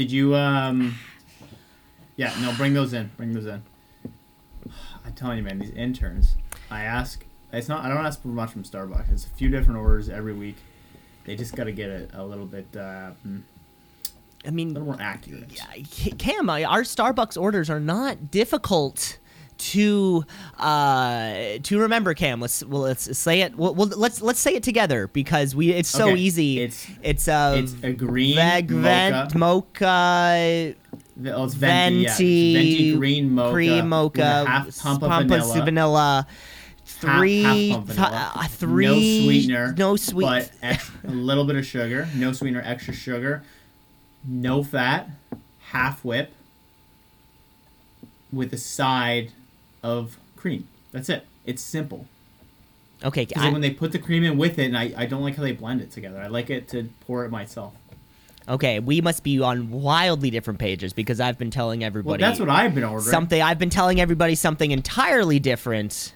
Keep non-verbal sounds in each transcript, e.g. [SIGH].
did you um? Yeah, no, bring those in. Bring those in. I'm telling you, man, these interns. I ask. It's not. I don't ask for much from Starbucks. It's a few different orders every week. They just got to get it a little bit. Uh, mm, I a mean, little more accurate. Yeah, Cam, I- our Starbucks orders are not difficult to uh to remember cam let's well let's say it well, well let's let's say it together because we it's so Okay, easy it's- it's uh It's a green veg vent mocha. mocha Oh, it's venti. yeah, it's venti green mocha. cream mocha half pump of pump vanilla. vanilla three half pump vanilla. th- uh, three No sweetener. no sweet But ex- a little bit of sugar. No sweetener. Extra sugar. No fat. Half whip. With a side of cream. That's it. It's simple. okay Because I- when they put the cream in with it, and I, I don't like how they blend it together. I like it to pour it myself. okay we must be on wildly different pages because i've been telling everybody. Well, that's what I've been ordering. something I've been telling everybody something entirely different.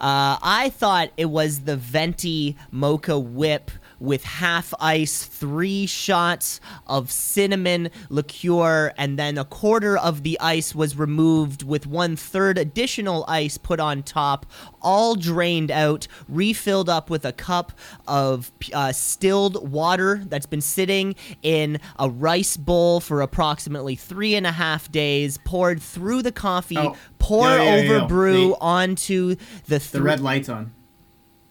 Uh, I thought it was the venti mocha whip with half ice, three shots of cinnamon liqueur, and then a quarter of the ice was removed with one third additional ice put on top, all drained out, refilled up with a cup of uh, stilled water that's been sitting in a rice bowl for approximately three and a half days, poured through the coffee, Oh, pour yeah, yeah, yeah, over brew The- onto the, the red light's on.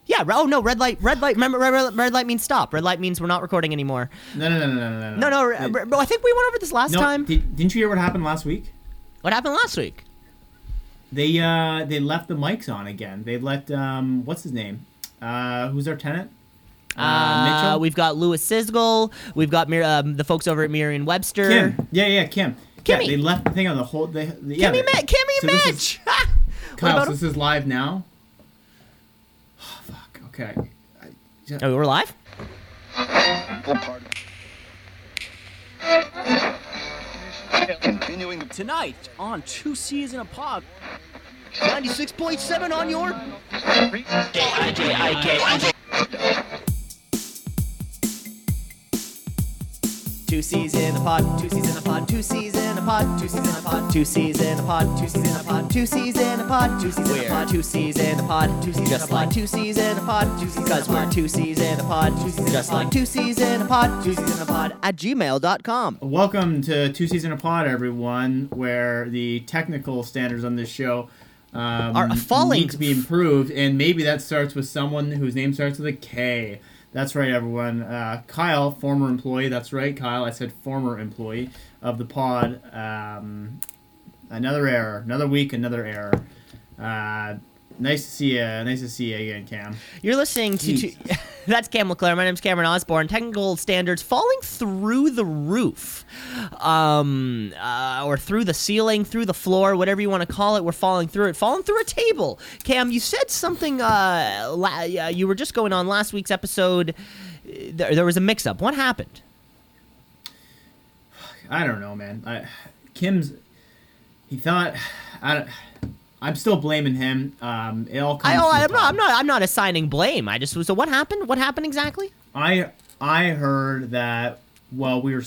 Yeah. Oh no, red light. Red light. Remember, red, red, red light means stop. Red light means we're not recording anymore. No, no, no, no, no, no. No, no. Re- re- I think we went over this last no, time. Did, didn't you hear what happened last week? what happened last week? They uh they left the mics on again. They let um what's his name? Uh who's our tenant? Uh, Mitchell. We've got Louis Sisgel. We've got Mir- um, the folks over at Merriam Webster. Kim. Yeah, yeah, Kim. Yeah, Kimmy. they left the thing on the whole. They, they, yeah, Kimmy, they- Mi- Kimmy so is- Mitch. [LAUGHS] what Kyle, so this is live now. Okay. I, yeah, Oh, we're live. Continuing the Tonight on Two C's in a Pod. 96.7 on your. Two C's in a pod, two C's in a pod, two C's in a pod, two C's in a pod, two C's in a pod, two C's in a pod, two C's in a pod, two C's in a pod, two C's in a pod, two C's just like two C's in a pod, two C's because we're two C's in a pod, two C's just like two C's in a pod, two C's in a pod at gmail.com. Welcome to Two C's in a Pod, everyone, where the technical standards on this show um, Are falling- need to be improved, and maybe that starts with someone whose name starts with a K. That's right, everyone. Uh, Kyle, former employee. That's right, Kyle. I said former employee of the pod. Um, another error. Another week. Another error. Uh, nice to see you. Nice to see you again, Cam. You're listening to, to [LAUGHS] that's Cam LeClaire. My name's Cameron Osborne. Technical standards falling through the roof, um, uh, or through the ceiling, through the floor, whatever you want to call it. We're falling through it, falling through a table. Cam, you said something. Uh, la- uh, you were just going on last week's episode. There, there was a mix-up. What happened? I don't know, man. I, Kim's. He thought. I don't, I'm still blaming him. Um, it all comes. I, oh, I'm not. I'm not. I'm not assigning blame. I just. So what happened? What happened exactly? I I heard that well we were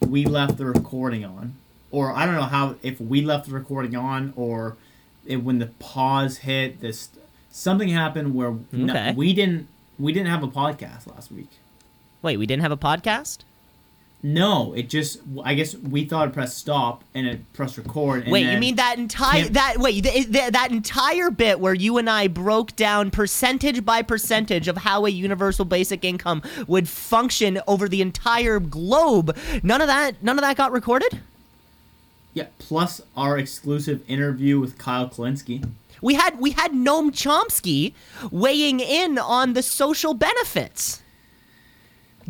we left the recording on, or I don't know how if we left the recording on or if when the pause hit this something happened where no- we didn't we didn't have a podcast last week. Wait, we didn't have a podcast. No, it just I guess we thought it pressed stop and it pressed record. And Wait, you mean that entire that wait th- th- that entire bit where you and I broke down percentage by percentage of how a universal basic income would function over the entire globe? None of that none of that got recorded? Yeah, plus our exclusive interview with Kyle Klinsky. We had we had Noam Chomsky weighing in on the social benefits.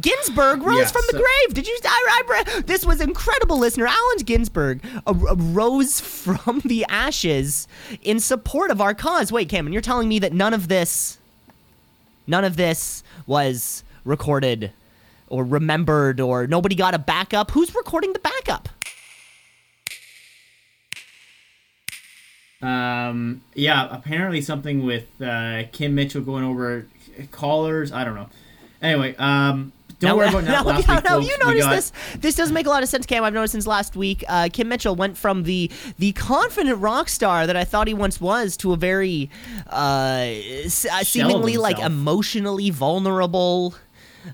Ginsberg rose Yeah, from the grave. Did you? I, I, this was incredible, listener. Allen Ginsberg uh, rose [LAUGHS] from the ashes in support of our cause. Wait, Cameron, you're telling me that none of this, none of this was recorded or remembered, or nobody got a backup? Who's recording the backup? Um, yeah, apparently something with uh, Kim Mitchell going over callers. I don't know. Anyway, um, don't now, worry about [LAUGHS] now, last now, week, now you We notice got- this. This does make a lot of sense, Cam. I've noticed since last week. Uh, Kim Mitchell went from the the confident rock star that I thought he once was to a very uh, uh, seemingly like emotionally vulnerable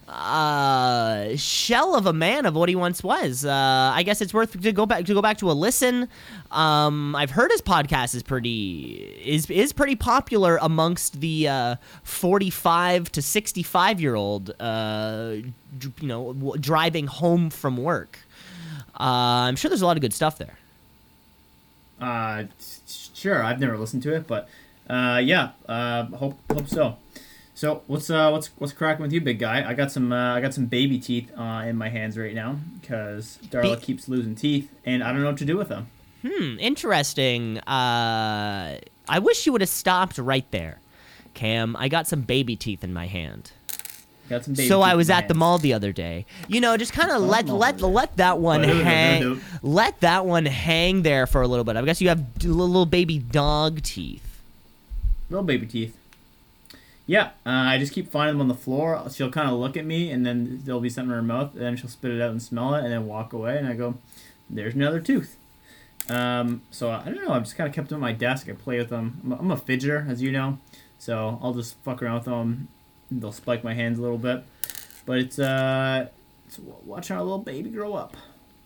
uh shell of a man of what he once was uh i guess it's worth to go back to go back to a listen um i've heard his podcast is pretty is is pretty popular amongst the uh 45 to 65 year old uh you know w- driving home from work uh i'm sure there's a lot of good stuff there Uh, sure. I've never listened to it, but yeah. Hope hope so. So what's uh what's what's cracking with you, big guy? I got some uh, I got some baby teeth uh, in my hands right now because Darla Be- keeps losing teeth, and I don't know what to do with them. Hmm, interesting. Uh, I wish you would have stopped right there, Cam. I got some baby teeth in my hand. Got some baby. so I was at the mall the other day. You know, just kind of let no, let let that one [LAUGHS] hang. Let that one hang there for a little bit. I guess you have little baby dog teeth. Little baby teeth. Yeah, uh, I just keep finding them on the floor. She'll kind of look at me, and then there'll be something in her mouth, and then she'll spit it out and smell it, and then walk away. And I go, "There's another tooth." Um, so I don't know. I've just kind of kept them at my desk. I play with them. I'm a, I'm a fidgeter, as you know, so I'll just fuck around with them. They'll spike my hands a little bit, but it's uh, it's watching our little baby grow up.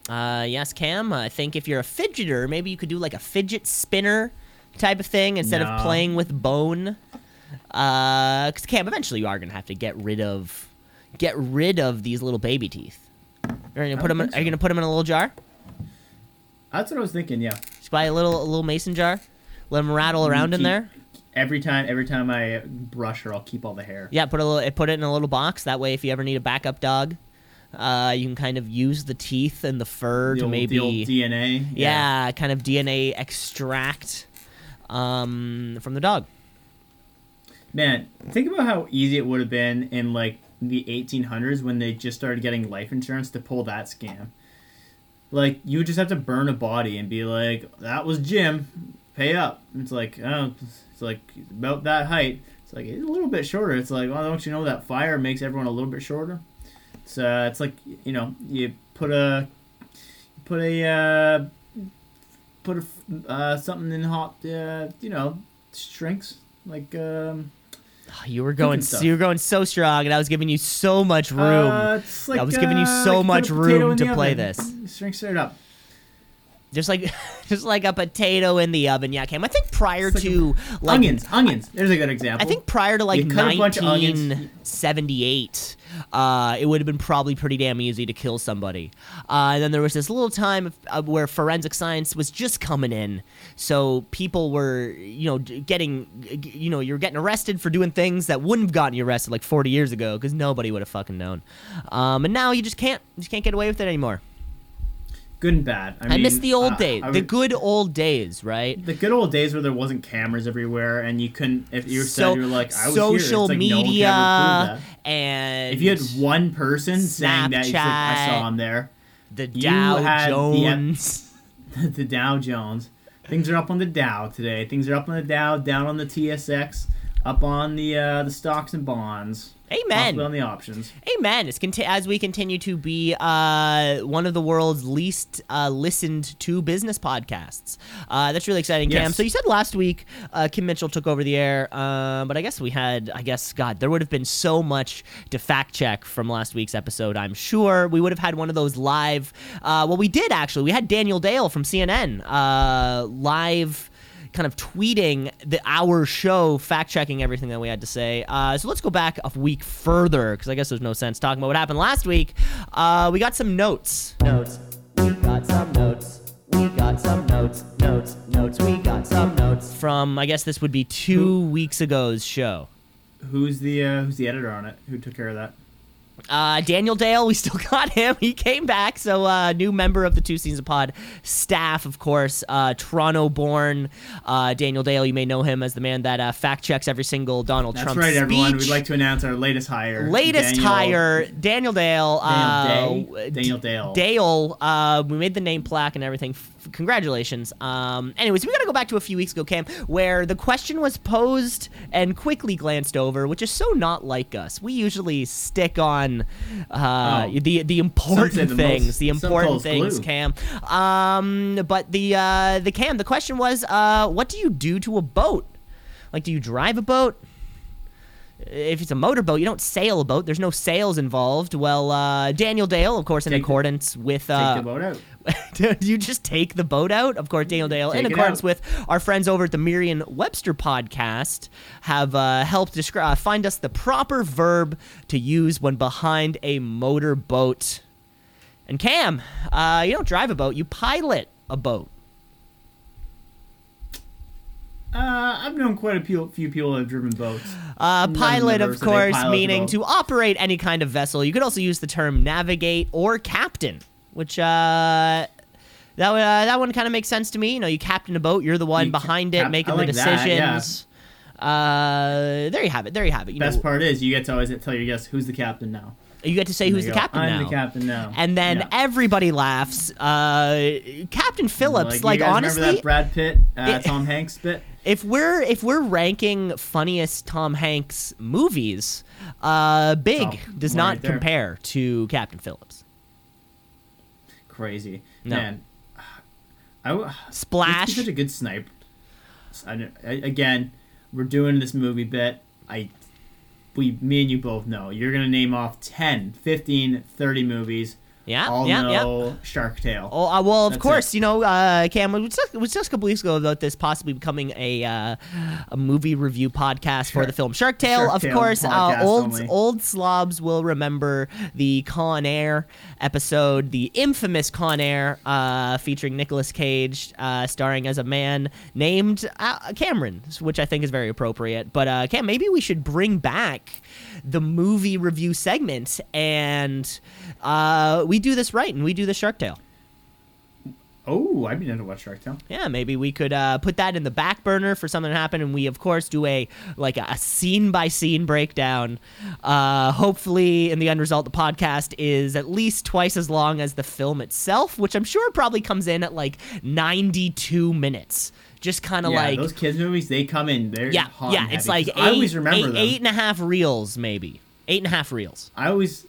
Uh, yes, Cam. I think if you're a fidgeter, maybe you could do like a fidget spinner type of thing instead of playing with bone. Uh, 'cause Cam, eventually you are gonna have to get rid of get rid of these little baby teeth. You're gonna put them. In, think Are you gonna put them in a little jar? That's what I was thinking. Yeah. Just buy a little a little mason jar. Let them rattle around in there. Every time, every time I brush her, I'll keep all the hair. Yeah, put a little, put it in a little box. That way, if you ever need a backup dog, uh, you can kind of use the teeth and the fur The to old, maybe, DNA. yeah, kind of DNA extract um, from the dog. Man, think about how easy it would have been in like the 1800s when they just started getting life insurance to pull that scam. Like you would just have to burn a body and be like, "That was Jim, pay up." It's like, oh, it's like about that height. It's like it's a little bit shorter. It's like, well, don't you know that fire makes everyone a little bit shorter? It's uh, it's like you know, you put a put a uh, put a uh, something in hot, uh, you know, shrinks like um. [SIGHS] You were going, stuff. you were going so strong, and I was giving you so much room. Uh, like, I was giving you uh, so like much put a potato room to play oven. this. Shrink straight up. Just like, [LAUGHS] just like a potato in the oven. Yeah, Cam. I think prior like to like onions, onions. There's a good example. I think prior to like You cut a bunch of onions. 1978, uh, it would have been probably pretty damn easy to kill somebody. Uh, and then there was this little time of, uh, where forensic science was just coming in, so people were, you know, getting, you know, you're getting arrested for doing things that wouldn't have gotten you arrested like 40 years ago because nobody would have fucking known. Um, and now you just can't, you just can't get away with it anymore. Good and bad. I, I, mean, miss the old uh, days, the would- good old days, right? the good old days where there wasn't cameras everywhere and you couldn't. If you so, said you're like, I was social here, it's like, no one can ever media that. and If you had one person saying that, you said, I saw him there. the Dow had the Jones. [LAUGHS] the Dow Jones. Things are up on the Dow today. Things are up on the Dow, down on the TSX, up on the uh, the stocks and bonds. Amen. On the options. Amen. It's conti- as we continue to be uh, one of the world's least uh, listened to business podcasts. Uh, that's really exciting, Cam. Yes. So you said last week uh, Kim Mitchell took over the air, uh, but I guess we had, I guess, God, there would have been so much to fact check from last week's episode. I'm sure we would have had one of those live. Uh, well, we did actually. We had Daniel Dale from CNN uh, live kind of tweeting the our show, fact checking everything that we had to say. Uh, so let's go back a week further because I guess there's no sense talking about what happened last week. Uh, we got some notes. Notes. We got some notes. We got some notes. Notes. Notes. We got some notes. From I guess this would be two weeks ago's show. Who's the uh, who's the editor on it? Who took care of that? Uh, Daniel Dale, we still [LAUGHS] got him. He came back. So, uh, new member of the Two C's in a Pod staff, of course. Uh, Toronto born uh, Daniel Dale. You may know him as the man that uh, fact checks every single Donald That's Trump right, speech. everyone. We'd like to announce our latest hire. Latest Daniel- hire, Daniel Dale. Daniel uh, Day? Daniel Dale. Dale. Uh, we made the name plaque and everything. Congratulations. Um, anyways, we got to go back to a few weeks ago, Cam, where the question was posed and quickly glanced over, which is so not like us. We usually stick on uh, Oh. the the important the things, most- the important things, glue. Cam. Um, but the uh, the Cam, the question was, uh, what do you do to a boat? Like, do you drive a boat? if it's a motorboat, you don't sail a boat. There's no sails involved. Well, uh, Daniel Dale, of course, in Take the- accordance with Take uh, the boat out. do you just take the boat out? Of course, Daniel Dale, in Take it accordance out. with our friends over at the Merriam Webster podcast, have uh, helped describe uh, find us the proper verb to use when behind a motorboat. And Cam, uh, you don't drive a boat; you pilot a boat. Uh, I've known quite a few, few people that have driven boats. Uh, None of them pilot, of course, pilot meaning to operate any kind of vessel. You could also use the term navigate or captain, which uh, that one- uh, that one kind of makes sense to me. You know, you captain a boat, you're the one You behind it, making I the like that, yeah. decisions. Uh, there you have it. There you have it. You Best know, part is you get to always tell your guests who's the captain now. you get to say And who's the go, captain I'm now. the captain now. And then Yeah. everybody laughs. Uh, Captain Phillips, like, guys honestly, remember that Brad Pitt, uh, It- Tom Hanks bit? [LAUGHS] if we're if we're ranking funniest Tom Hanks movies, uh, Big Oh, does not right compare to Captain Phillips. Crazy. No. Man, I w- Splash. He's such a good sniper. I, I- again, we're doing this movie bit. I, we, me and you both know. You're gonna name off 10, 15, 30 movies. Yeah, all yeah, yeah. Shark Tale. Oh, uh, well, of That's course, it. you know, uh, Cam, we just, it was just a couple weeks ago about this possibly becoming a uh, a movie review podcast for the film Shark Tale. Shark of Tale course, uh, old only. old slobs will remember the Con Air episode, the infamous Con Air, uh, featuring Nicolas Cage, uh, starring as a man named uh, Cameron, which I think is very appropriate. But uh, Cam, maybe we should bring back the movie review segment, and uh, we do this right, and we do the Shark Tale. Oh, I've been into watch Shark Tale. Yeah, maybe we could uh, put that in the back burner for something to happen, and we of course do a like a scene by scene breakdown. Uh, hopefully, in the end result, the podcast is at least twice as long as the film itself, which I'm sure probably comes in at like 92 minutes. Just kind of yeah, like those kids movies, they come in. They're yeah, hot yeah. It's like 'Cause I always remember eight- eight and a half reels, maybe eight and a half reels. I always,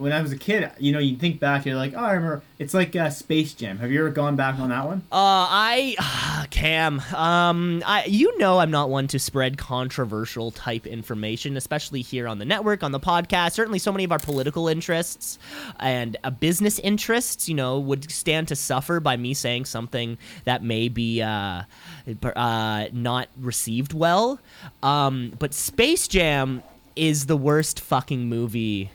when I was a kid, you know, you think back, you're like, oh, I remember. It's like uh, Space Jam. Have you ever gone back on that one? Uh, I, Cam, um, I, you know, I'm not one to spread controversial type information, especially here on the network, on the podcast. Certainly, so many of our political interests and uh, business interests, you know, would stand to suffer by me saying something that may be uh, uh, not received well. Um, but Space Jam is the worst fucking movie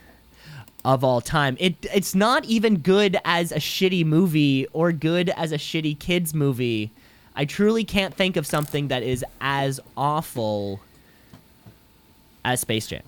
of all time. It it's not even good as a shitty movie or good as a shitty kids movie. I truly can't think of something that is as awful as Space Jam.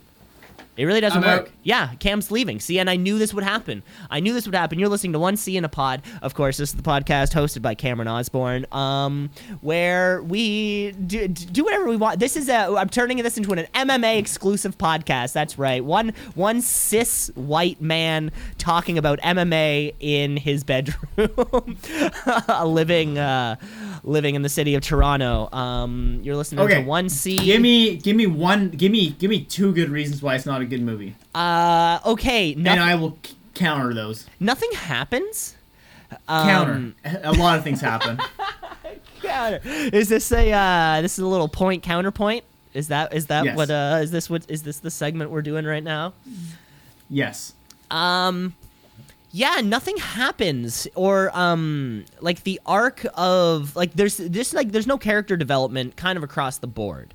It really doesn't I'm work. out. Yeah, Cam's leaving. See, and I knew this would happen. I knew this would happen. You're listening to One C in a Pod. Of course, this is the podcast hosted by Cameron Osborne, um, where we do, do whatever we want. This is a. I'm turning this into an MMA exclusive podcast. That's right. One one cis white man talking about MMA in his bedroom, [LAUGHS] living uh, living in the city of Toronto. Um, you're listening Okay. to One C. Give me, give me one, give me, give me two good reasons why it's not a good movie, Uh, okay. and I will c- counter those. nothing happens. Counter. Um, a lot of things happen. [LAUGHS] counter. Is this a uh, this is a little point counterpoint? Is that is that Yes. what uh is this what is this the segment we're doing right now? Yes. Um yeah, nothing happens or um like the arc of like there's this like there's no character development kind of across the board.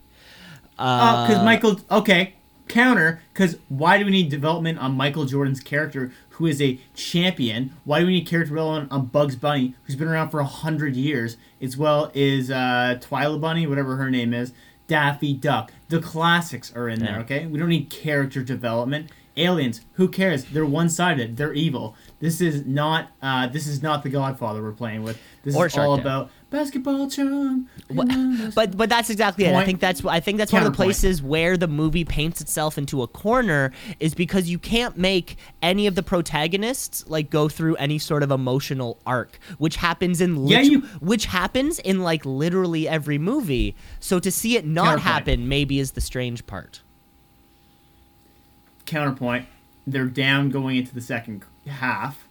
Uh, because Michael. Okay. Counter. Because why do we need development on Michael Jordan's character, who is a champion? Why do we need character development on Bugs Bunny, who's been around for a hundred years, as well as uh, Twyla Bunny, whatever her name is, Daffy Duck. The classics are in there. Okay. We don't need character development. Aliens, who cares? They're one-sided. They're evil. This is not. Uh, this is not the Godfather we're playing with. This Or is Shark all Tale. about basketball charm. [LAUGHS] But but that's exactly it. I think that's I think that's one of the places where the movie paints itself into a corner is because you can't make any of the protagonists like go through any sort of emotional arc, which happens in Yeah, lit- you- which happens in like literally every movie. So to see it not happen maybe is the strange part. Counterpoint. They're down going into the second half,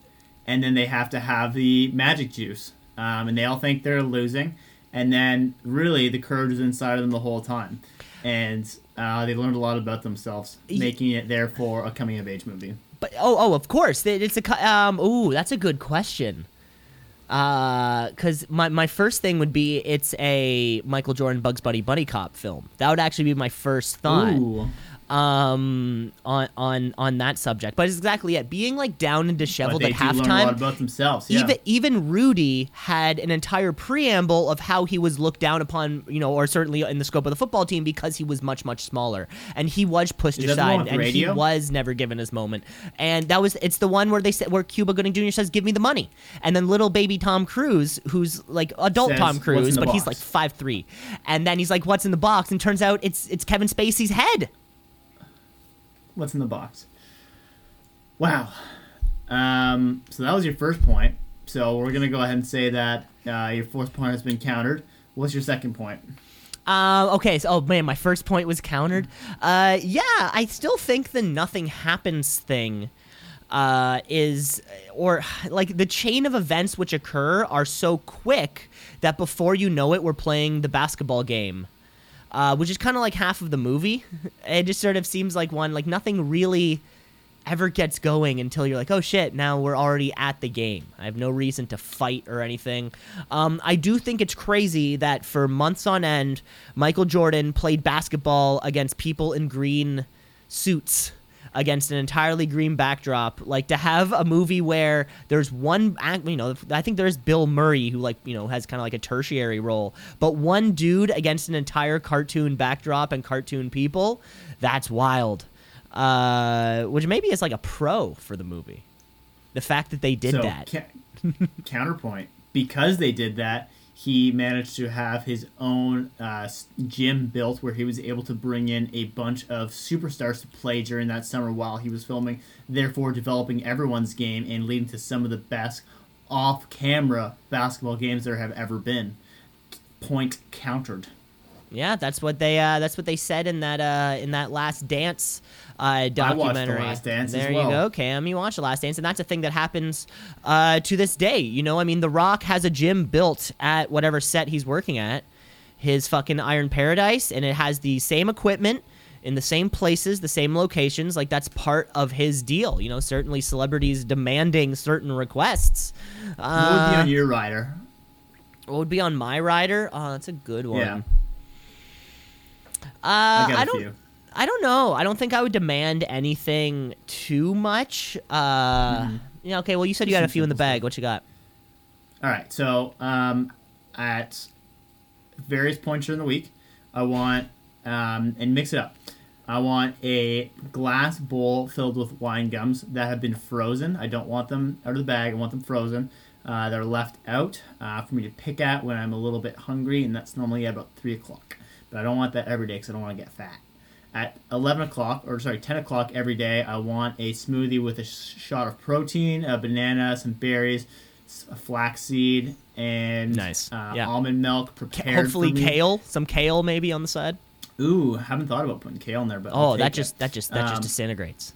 and then they have to have the magic juice, um, and they all think they're losing, and then really the courage is inside of them the whole time, and uh, they learned a lot about themselves, making it therefore a coming of age movie. But oh oh of course it's a um ooh that's a good question. Uh, cause my my first thing would be it's a Michael Jordan Bugs Bunny buddy cop film. That would actually be my first thought. Ooh. Um on on on that subject but it's exactly it being like down and disheveled at do learn a lot halftime about themselves. Yeah. even even Rudy had an entire preamble of how he was looked down upon, you know, or certainly in the scope of the football team because he was much much smaller and he was pushed Is that the one aside and radio? he was never given his moment. And that was it's the one where they said where Cuba Gooding Jr. says, "Give me the money," and then little baby Tom Cruise, who's like adult Says, Tom Cruise, but he's like five three, and then he's like, "What's in the box?" And turns out it's it's Kevin Spacey's head. What's in the box? Wow. Um, so that was your first point. So we're gonna go ahead and say that uh, your fourth point has been countered. What's your second point? Uh, okay, so oh man, my first point was countered. Uh, yeah, I still think the nothing happens thing uh, is, or like the chain of events which occur are so quick that before you know it, we're playing the basketball game, uh, which is kind of like half of the movie. [LAUGHS] It just sort of seems like one, like nothing really ever gets going until you're like, oh shit, now we're already at the game. I have no reason to fight or anything. Um, I do think it's crazy that for months on end, Michael Jordan played basketball against people in green suits. Against an entirely green backdrop, like to have a movie where there's one, act- you know, I think there's Bill Murray who like you know has kind of like a tertiary role, but one dude against an entire cartoon backdrop and cartoon people, that's wild uh, which maybe is like a pro for the movie. The fact that they did so, that. ca- [LAUGHS] counterpoint. Because they did that, he managed to have his own uh, gym built where he was able to bring in a bunch of superstars to play during that summer while he was filming, therefore developing everyone's game and leading to some of the best off-camera basketball games there have ever been. Point countered. Yeah, that's what they uh, that's what they said in that uh, in that Last Dance uh, documentary. Last Dance as there well. you go, Cam. You watched The Last Dance, and that's a thing that happens uh, to this day. You know, I mean, The Rock has a gym built at whatever set he's working at, his fucking Iron Paradise, and it has the same equipment in the same places, the same locations. Like that's part of his deal. You know, certainly celebrities demanding certain requests. what would be Uh, on your rider? what would be on my rider? Oh, that's a good one. Yeah. Uh, I I don't. few. I don't know. I don't think I would demand anything too much. Uh, yeah. Okay. Well, you said you had a few in the bag. What you got? All right. So, um, at various points during the week, I want um, and mix it up. I want a glass bowl filled with wine gums that have been frozen. I don't want them out of the bag. I want them frozen. Uh, they're left out uh, for me to pick at when I'm a little bit hungry, and that's normally at about three o'clock. But I don't want that every day because I don't want to get fat. At 11 o'clock, or sorry, 10 o'clock every day, I want a smoothie with a sh- shot of protein, a banana, some berries, flaxseed, and Nice. uh, Yeah. almond milk prepared. Hopefully, kale. Some kale maybe on the side. Ooh, haven't thought about putting kale in there, but Oh, that just that just that just Um, disintegrates.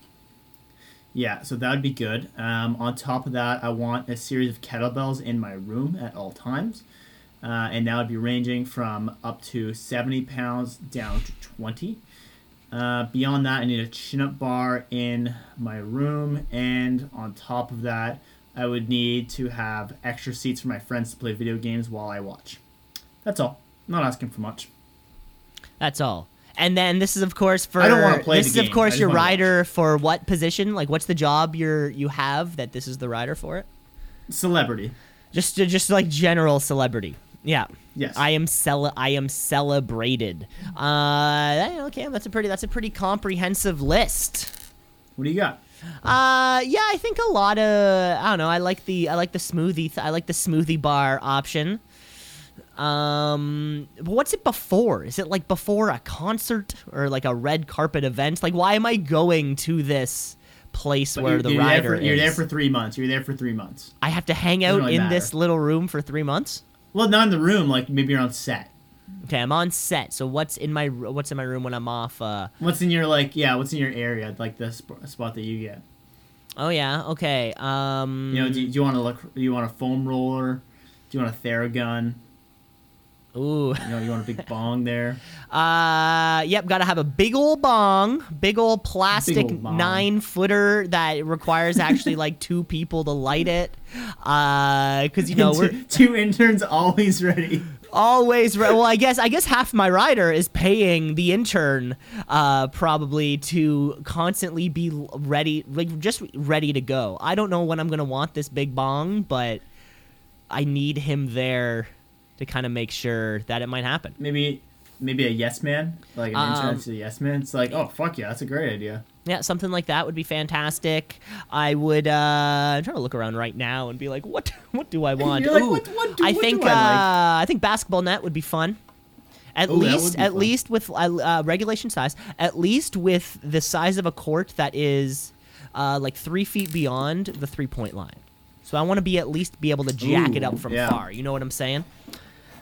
Yeah, so that would be good. Um, on top of that, I want a series of kettlebells in my room at all times. Uh, and that would be ranging from up to 70 pounds down to 20. Uh, beyond that, I need a chin up bar in my room. And on top of that, I would need to have extra seats for my friends to play video games while I watch. That's all. not asking for much. That's all. And then this is of course for I don't wanna play this is of. Course your rider for what position? Like what's the job you're you have that this is the rider for it? Celebrity. Just just like general celebrity. Yeah. Yes. I am cel- I am celebrated. Uh, okay, that's a pretty that's a pretty comprehensive list. What do you got? Uh, yeah, I think a lot of I don't know. I like the I like the smoothie. Th- I like the smoothie bar option. Um, what's it before? Is it like before a concert or like a red carpet event? Like, why am I going to this place But where the you're there rider for, You're there is? for three months. You're there for three months. I have to hang out really in this little room for three months. Well, not in the room. Like maybe you're on set. Okay, I'm on set. So what's in my what's in my room when I'm off? Uh, What's in your like? Yeah, what's in your area? Like the sp- spot that you get. oh yeah, okay. Um, You know, do do you want to look? Do you want a foam roller? Do you want a Theragun? Ooh. You know, you want a big bong there. [LAUGHS] Uh, yep, gotta have a big old bong, big old plastic old nine footer that requires actually [LAUGHS] like two people to light it. Uh, because you know we're [LAUGHS] two interns always ready. always re- well. I guess I guess half my rider is paying the intern, uh, probably to constantly be ready, like just ready to go. I don't know when I'm gonna want this big bong, but I need him there to kind of make sure that it might happen. Maybe, maybe a yes man, like an Um, to yes man. It's like, oh fuck yeah, that's a great idea. Yeah, something like that would be fantastic. I would. Uh, I'm trying to look around right now and be like, what? [LAUGHS] What do I [LAUGHS] want? Like, what- what do- I what think. I like? uh, I think basketball net would be fun. At Oh, would least, at fun. least with uh, uh, regulation size. At least with the size of a court that is uh, like three feet beyond the three point line. So I want to be at least be able to jack it up from yeah. far. You know what I'm saying?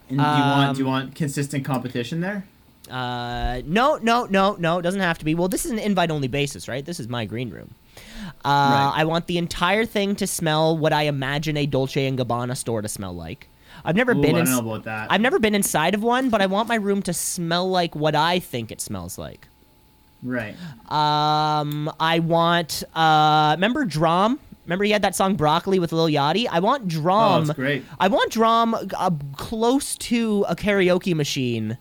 And do you want do you Um, want consistent competition there? Uh, no, no, no, no. It doesn't have to be. Well, this is an invite-only basis, right? This is my green room. Uh, Right. I want the entire thing to smell what I imagine a Dolce and Gabbana store to smell like. I've never Ooh, been I in. don't know about that. I've never been inside of one, but I want my room to smell like what I think it smells like. right. Um, I want. Uh, remember DRAM? Remember he had that song Broccoli with Lil Yachty? I want Oh, DRAM. that's great. I want DRAM uh, close to a karaoke machine.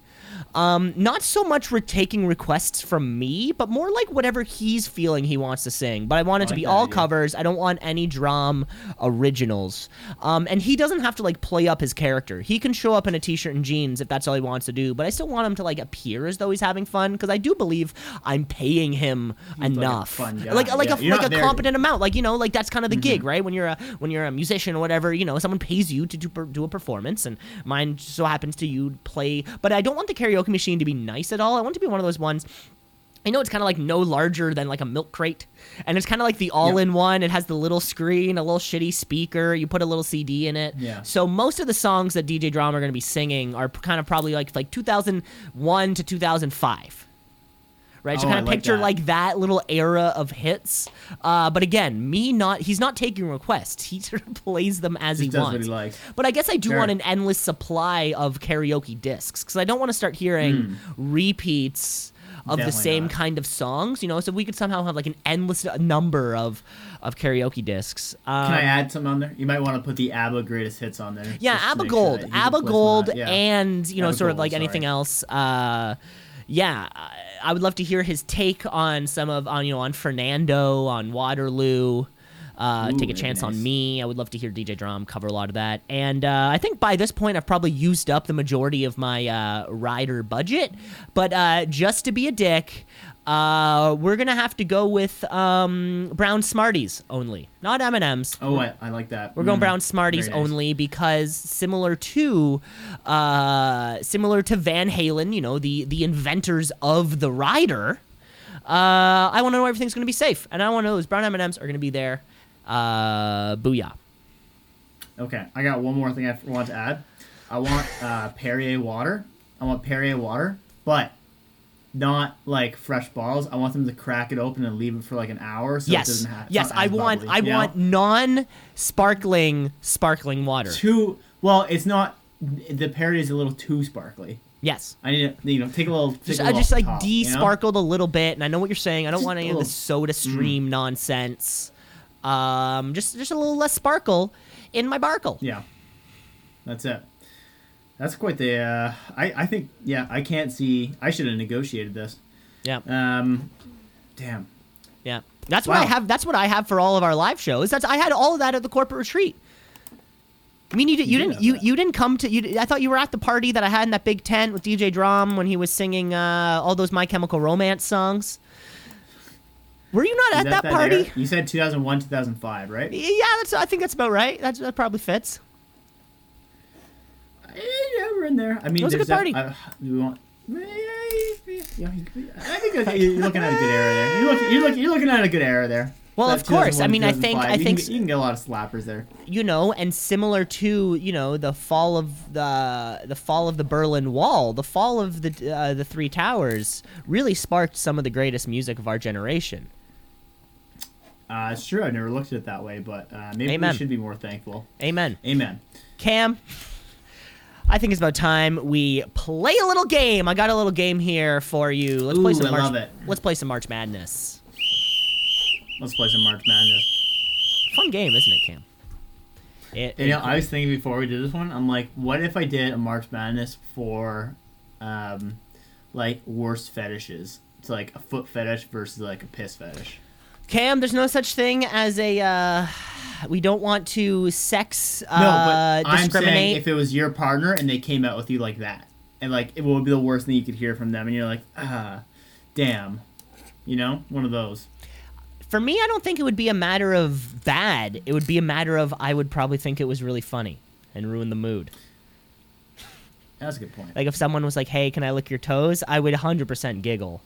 Um, not so much re- taking requests from me, but more like whatever he's feeling he wants to sing. But I want it to be all covers. I don't want any drum originals. Um, and he doesn't have to like play up his character. He can show up in a t-shirt and jeans if that's all he wants to do. But I still want him to like appear as though he's having fun because I do believe I'm paying him like a enough, fun guy. like like Yeah, a like a competent amount. Like you know, like that's kind of the Mm-hmm. gig, right? When you're a when you're a musician or whatever, you know, someone pays you to do do a performance, and mine so happens to you play. But I don't want the karaoke machine to be nice at all. I want it to be one of those ones. I know it's kind of like no larger than like a milk crate, and it's kind of like the all-in-one. It has the little screen, a little shitty speaker. You put a little CD in it. Yeah. So most of the songs that DJ Drama are going to be singing are kind of probably like like 2001 to 2005 right? So Oh, kind of like picture that. like that little era of hits. Uh, but again, me not he's not taking requests. He [LAUGHS] sort of plays them as he does wants. what he likes. But I guess I do Sure. want an endless supply of karaoke discs because I don't want to start hearing repeats of the Hmm. Same not. kind of songs. You know, so we could somehow have like an endless number of of karaoke discs. Um, Can I add some on there? You might want to put the ABBA greatest hits on there. yeah, ABBA sure Gold, can ABBA Gold. Yeah. and you know, ABBA sort of like anything else. Uh, yeah, I- would love to hear his take on some of on you know on Fernando, on Waterloo. Uh, Ooh, take a chance on me. I would love to hear DJ Drum cover a lot of that. And uh, I think by this point, I've probably used up the majority of my uh, rider budget. But uh, just to be a dick, uh, we're gonna have to go with um, Brown Smarties only, not M and M's. Oh, I, I like that. We're going Mm, brown Smarties nice. only because similar to uh similar to Van Halen, you know, the the inventors of the rider, uh I want to know everything's going to be safe and I want to know those brown M&Ms are going to be there. Uh booyah. Okay, I got one more thing I want to add. I want uh, Perrier water. I want Perrier water, but not like fresh bottles. I want them to crack it open and leave it for like an hour. So it yes. doesn't have. yes, I want bubbly, I you know? want non-sparkling sparkling water. too. Well, it's not. The Perrier is a little too sparkly. Yes. I need to, you know, take a little. Take Just, a I little just off like top, you know? de-sparkled a little bit, and I know what you're saying. I don't Just want any a of the little- soda stream nonsense. Um, just just a little less sparkle in my barkle. Yeah, that's it. That's quite the. Uh, I I think yeah. I can't see. I should have negotiated this. Yeah. Um, damn. Yeah, that's what I have. That's what I have for all of our live shows. That's I had all of that at the corporate retreat. I mean, you, did, you, You did didn't. You, you didn't come to. You, I thought you were at the party that I had in that big tent with DJ Drum when he was singing uh, all those My Chemical Romance songs. Were you not at that, that party? You said 2001, 2005, right? Yeah, that's. I think that's about right. That's, that probably fits. We're in there. I mean, It was a there's good party. Uh, we want. Yeah, I think [LAUGHS] you're looking at a good era there. You're looking, you're looking, you're looking at a good era there. Well, That of course. I mean, I think- I you think can, get- you can get a lot of slappers there. you know, and similar to you know the fall of the the fall of the Berlin Wall, the fall of the uh, the Three Towers really sparked some of the greatest music of our generation. Uh, it's true. I've never looked at it that way, but uh, maybe Amen. we should be more thankful. Amen. Amen. Cam, I think it's about time we play a little game. I got a little game here for you. Let's play some I March. love it. Let's play some March Madness. Let's play some March Madness. Fun game, isn't it, Cam? It, You know, I was thinking before we did this one, I'm like, what if I did a March Madness for, um, like worst fetishes? It's like a foot fetish versus like a piss fetish. Cam, there's no such thing as a. Uh, we don't want to sex uh, No, but I'm saying if it was your partner and they came out with you like that, and like it would be the worst thing you could hear from them, and you're like, ah, damn, you know, one of those. For me, I don't think it would be a matter of bad. It would be a matter of I would probably think it was really funny and ruin the mood. That's a good point. Like if someone was like, "Hey, can I lick your toes?" I would 100% giggle.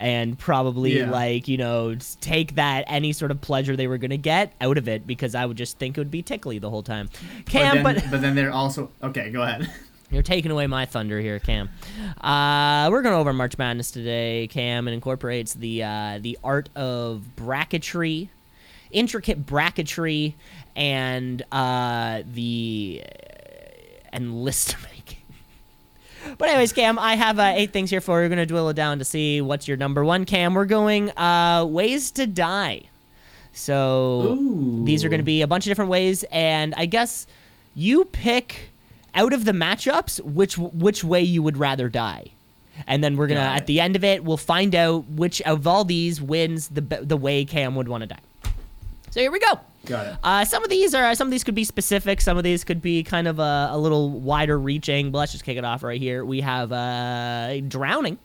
And probably Yeah. like, you know, take that any sort of pleasure they were going to get out of it because I would just think it would be tickly the whole time. Cam, but but, then, but then they're also okay. Go ahead. [LAUGHS] You're taking away my thunder here, Cam. Uh, we're going over March Madness today, Cam. It incorporates the uh, the art of bracketry, intricate bracketry, and uh, the and list making. But anyways, Cam, I have uh, eight things here for you. We're gonna dwill it down to see what's your number one. Cam, we're going uh, ways to die. So Ooh. these are going to be a bunch of different ways, and I guess you pick out of the matchups which which way you would rather die, and then we're gonna at the end of it we'll find out which of all these wins the the way Cam would want to die. So here we go. Got it. Uh, some of these are some of these could be specific. Some of these could be kind of a, a little wider reaching. But let's just kick it off right here. We have uh, drowning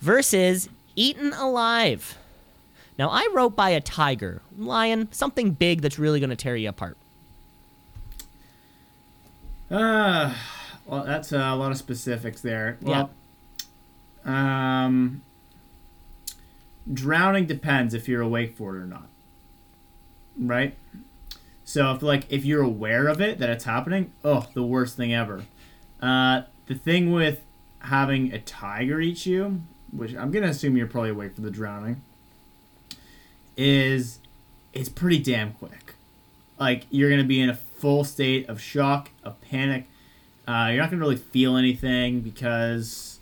versus eaten alive. Now I wrote by a tiger, lion, something big that's really going to tear you apart. Uh, well, that's a lot of specifics there. Well, um, drowning depends if you're awake for it or not, right? So if like if you're aware of it that it's happening, oh, the worst thing ever. Uh, the thing with having a tiger eat you, which I'm gonna assume you're probably awake for the drowning, is it's pretty damn quick. Like you're gonna be in a full state of shock, of panic. Uh, you're not gonna really feel anything because,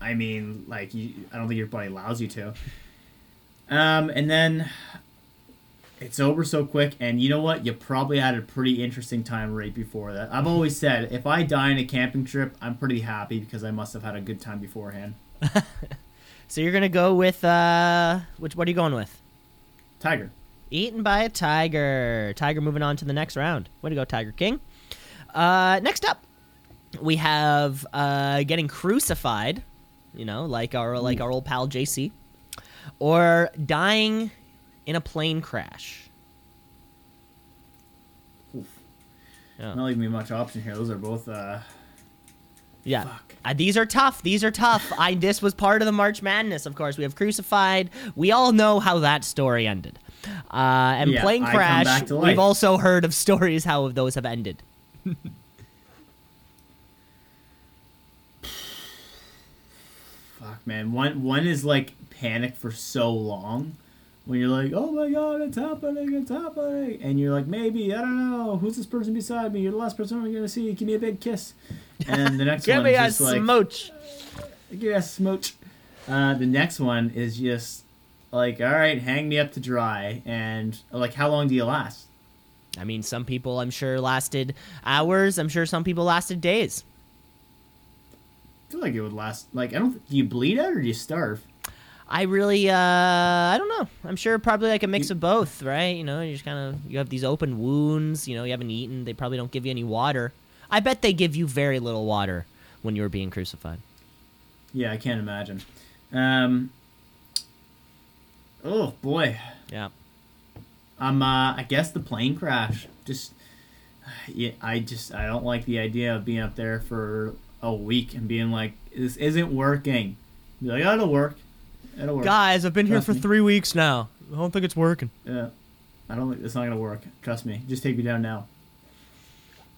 I mean, like you, I don't think your body allows you to. Um, and then it's over so quick, and you know what? You probably had a pretty interesting time right before that. I've always said if I die in a camping trip, I'm pretty happy because I must have had a good time beforehand. [LAUGHS] So you're gonna go with uh, which? What are you going with? Tiger. Eaten by a tiger. Tiger moving on to the next round. Way to go, Tiger King. Uh, next up, we have uh, getting crucified. You know, like our like our old pal JC, or dying in a plane crash. Oof. Yeah. Not leaving me much option here. Those are both. Uh, Yeah. Fuck. Uh, these are tough. These are tough. [LAUGHS] I this was part of the March Madness, of course. We have crucified. We all know how that story ended. Uh, and Yeah, plane crash. We've also heard of stories how those have ended. [LAUGHS] Fuck, man. One one is like panic for so long. When you're like, oh my god, it's happening, it's happening. And you're like, maybe, I don't know. Who's this person beside me? You're the last person I'm going to see. Give me a big kiss. And the next [LAUGHS] Give one me is a just like, smooch. give me a smooch. Uh, the next one is just like, all right, hang me up to dry. And like, how long do you last? I mean, some people I'm sure lasted hours. I'm sure some people lasted days. I feel like it would last, like, I don't, do you bleed out or do you starve? I really, uh, I don't know. I'm sure probably like a mix of both, right? You know, you just kind of you have these open wounds. You know, you haven't eaten. They probably don't give you any water. I bet they give you very little water when you were being crucified. Yeah, I can't imagine. Um, Oh boy. Yeah. Um, uh, I guess the plane crash. Just, [SIGHS] yeah, I just I don't like the idea of being up there for a week and being like, this isn't working. Be like, oh, it'll work. It'll work. Guys, I've been here for me. three weeks now. I don't think it's working. Yeah. I don't think it's not gonna work. Trust me. Just take me down now.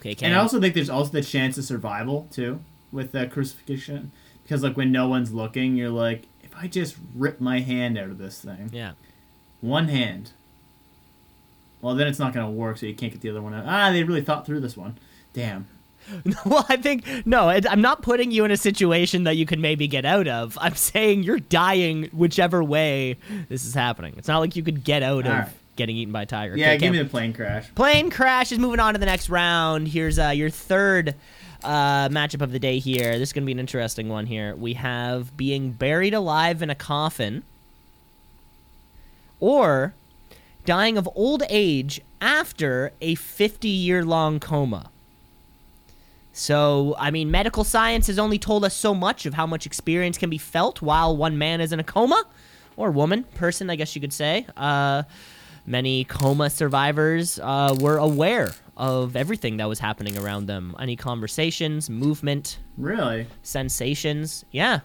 Okay, And I also think there's also the chance of survival too with that crucifixion because like when no one's looking, you're like, if I just rip my hand out of this thing, yeah. one hand. Well, then it's not gonna work, so you can't get the other one out. Ah, they really thought through this one. Damn. [LAUGHS] well, I think no. I'm not putting you in a situation that you can maybe get out of. I'm saying you're dying whichever way this is happening. It's not like you could get out of Alright. getting eaten by a tiger. Yeah, Okay, give me the plane crash. Plane crash is moving on to the next round. Here's uh, your third uh, matchup of the day here. This is going to be an interesting one here. We have being buried alive in a coffin or dying of old age after a 50 year long coma. So, I mean, medical science has only told us so much of how much experience can be felt while one man is in a coma, or woman, person, I guess you could say. Uh, many coma survivors uh, were aware of everything that was happening around them any conversations, movement, Really? sensations. Yeah.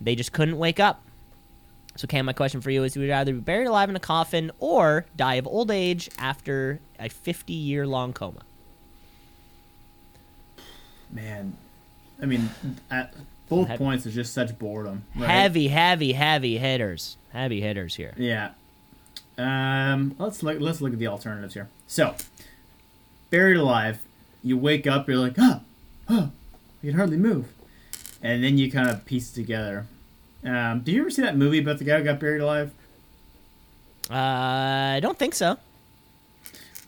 They just couldn't wake up. So, Cam, my question for you is would you rather be buried alive in a coffin or die of old age after a 50 year long coma? Man. I mean, at both Heavy. points is just such boredom. right? Heavy, heavy, heavy hitters. Heavy hitters here. Yeah. Um, let's look. Let's look at the alternatives here. So, buried alive, you wake up, you're like, ah, ah, you can hardly move, and then you kind of piece it together. Um, did you ever see that movie about the guy who got buried alive? Uh, I don't think so.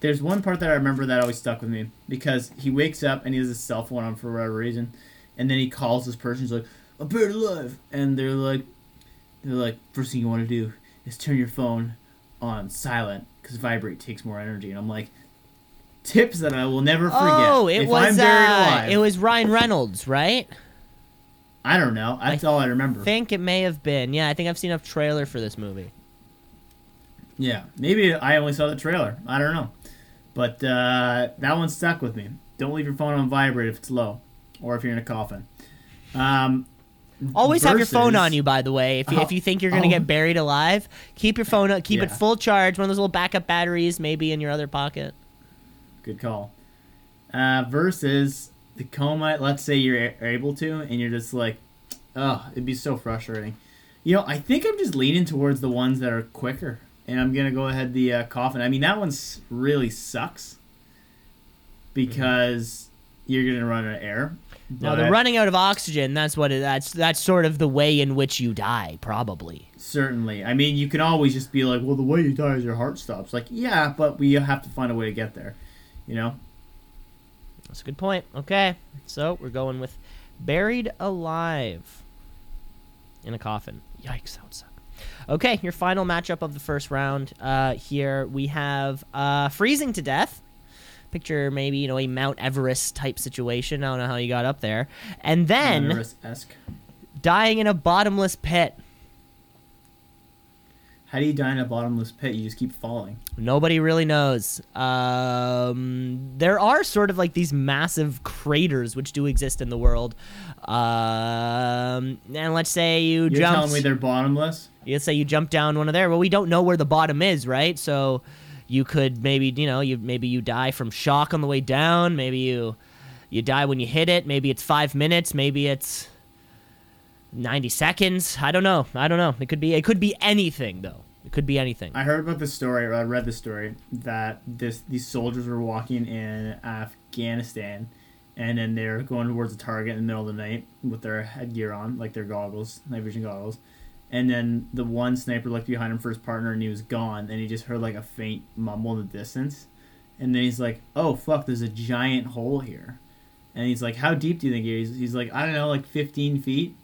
There's one part that I remember that always stuck with me because he wakes up and he has his cell phone on for whatever reason, and then he calls this person. He's like, "I'm buried alive," and they're like, "They're like, first thing you want to do is turn your phone on silent because vibrate takes more energy." And I'm like, tips that I will never forget. Oh, it if was I'm buried uh, it was Ryan Reynolds, right? I don't know. That's all I remember. I think it may have been. Yeah, I think I've seen a trailer for this movie. Yeah, maybe I only saw the trailer. I don't know, but uh, that one stuck with me. Don't leave your phone on vibrate if it's low, or if you're in a coffin. Um, Always have your phone on you, by the way. If you, Oh, if you think you're gonna oh. get buried alive, keep your phone up, keep it full charge. One of those little backup batteries, maybe in your other pocket. Good call. Uh, versus the coma. Let's say you're a- able to, and you're just like, oh, it'd be so frustrating. You know, I think I'm just leaning towards the ones that are quicker, and I'm gonna go ahead the uh, coffin. I mean, that one's really sucks because you're gonna run out of air. Now, the running out of oxygen, that's what it, that's that's sort of the way in which you die, probably. Certainly. I mean, you can always just be like, well, the way you die is your heart stops. Like, yeah, but we have to find a way to get there. You know? That's a good point. Okay, so we're going with buried alive in a coffin. Yikes, suck. Okay, your final matchup of the first round. Uh, here we have uh, freezing to death. Picture maybe you know a Mount Everest type situation. I don't know how you got up there, and then dying in a bottomless pit. How do you die in a bottomless pit? You just keep falling. Nobody really knows. Um, there are sort of like these massive craters which do exist in the world. Um, and let's say you You're jump. telling me they're bottomless? Let's say you jump down one of there. Well, we don't know where the bottom is, right? So you could maybe you know you maybe you die from shock on the way down. Maybe you you die when you hit it. Maybe it's five minutes. Maybe it's ninety seconds. I don't know. I don't know. It could be it could be anything though. It could be anything. I heard about this story, or I read the story, that this these soldiers were walking in Afghanistan, and then they're going towards a target in the middle of the night with their headgear on, like their goggles, night vision goggles. And then the one sniper looked behind him for his partner, and he was gone. And he just heard like a faint mumble in the distance, and then he's like, "Oh fuck, there's a giant hole here." And he's like, "How deep do you think it is?" He's like, "I don't know, like 15 feet."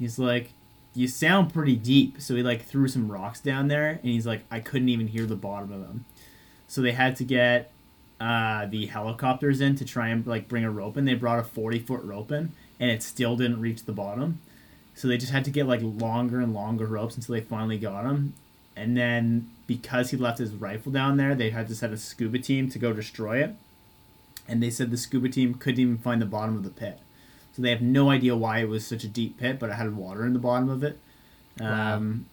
He's like, "You sound pretty deep." So he like threw some rocks down there, and he's like, "I couldn't even hear the bottom of them." So they had to get uh, the helicopters in to try and like bring a rope in. They brought a 40 foot rope in, and it still didn't reach the bottom. So they just had to get like longer and longer ropes until they finally got him. and then because he left his rifle down there, they had to send a scuba team to go destroy it. And they said the scuba team couldn't even find the bottom of the pit, so they have no idea why it was such a deep pit, but it had water in the bottom of it. Wow. Um,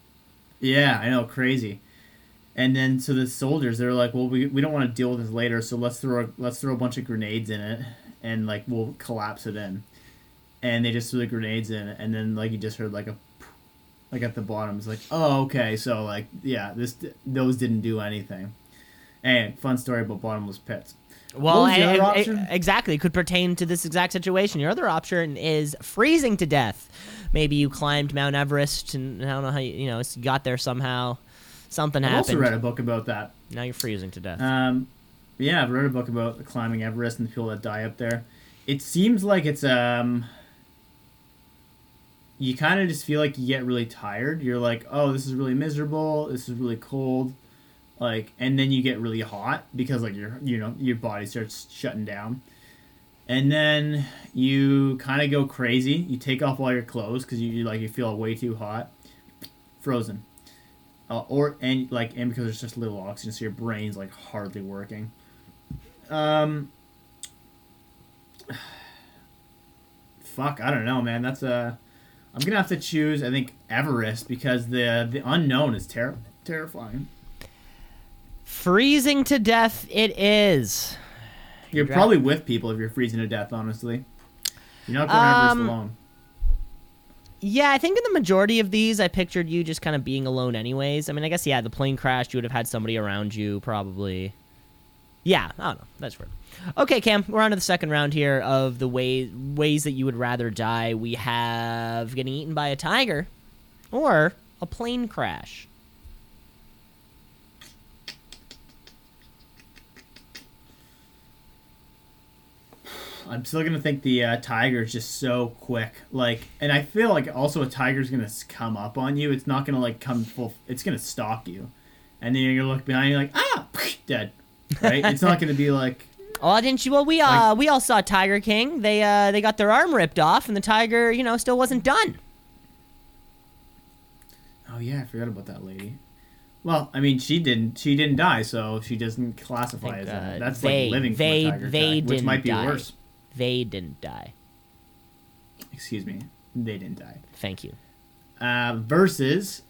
yeah, I know, crazy. And then so the soldiers they're like, well, we, we don't want to deal with this later, so let's throw a, let's throw a bunch of grenades in it, and like we'll collapse it in. And they just threw the grenades in, and then like you just heard like a, like at the bottom, it's like, oh okay, so like yeah, this those didn't do anything. And fun story about bottomless pits. Well, and- other and- exactly. It could pertain to this exact situation. Your other option is freezing to death. Maybe you climbed Mount Everest, and I don't know how you, you know, you got there somehow. Something happened. I've also read a book about that. Now you're freezing to death. Um, yeah, I've read a book about climbing Everest and the people that die up there. It seems like it's um. You kind of just feel like you get really tired. You're like, oh, this is really miserable. This is really cold, like, and then you get really hot because like your you know your body starts shutting down, and then you kind of go crazy. You take off all your clothes because you, you like you feel way too hot, frozen uh, or and like and because there's just little oxygen, so your brain's like hardly working. Um, [SIGHS] fuck, I don't know, man. That's a. I'm gonna have to choose. I think Everest because the the unknown is ter- terrifying. Freezing to death. It is. You're probably with people if you're freezing to death. Honestly, you're not going Um, Everest alone. Yeah, I think in the majority of these, I pictured you just kind of being alone, anyways. I mean, I guess yeah, the plane crashed. You would have had somebody around you, probably. Yeah, I don't know. That's weird. Okay, Cam, we're on to the second round here of the way ways that you would rather die. We have getting eaten by a tiger, or a plane crash. I'm still gonna think the uh, tiger is just so quick. Like, and I feel like also a tiger's gonna come up on you. It's not gonna like come full. It's gonna stalk you, and then you're gonna look behind you like ah, dead. Right? it's not gonna be like [LAUGHS] Oh, didn't you? Well, we uh we all saw Tiger King. They uh they got their arm ripped off, and the tiger, you know, still wasn't done. oh yeah, I forgot about that lady. Well, I mean, she didn't. She didn't die, so she doesn't classify Think, as uh, That's they- like living they- a tiger they attack, which didn't might be die. worse. They didn't die. Excuse me, they didn't die. Thank you. uh, versus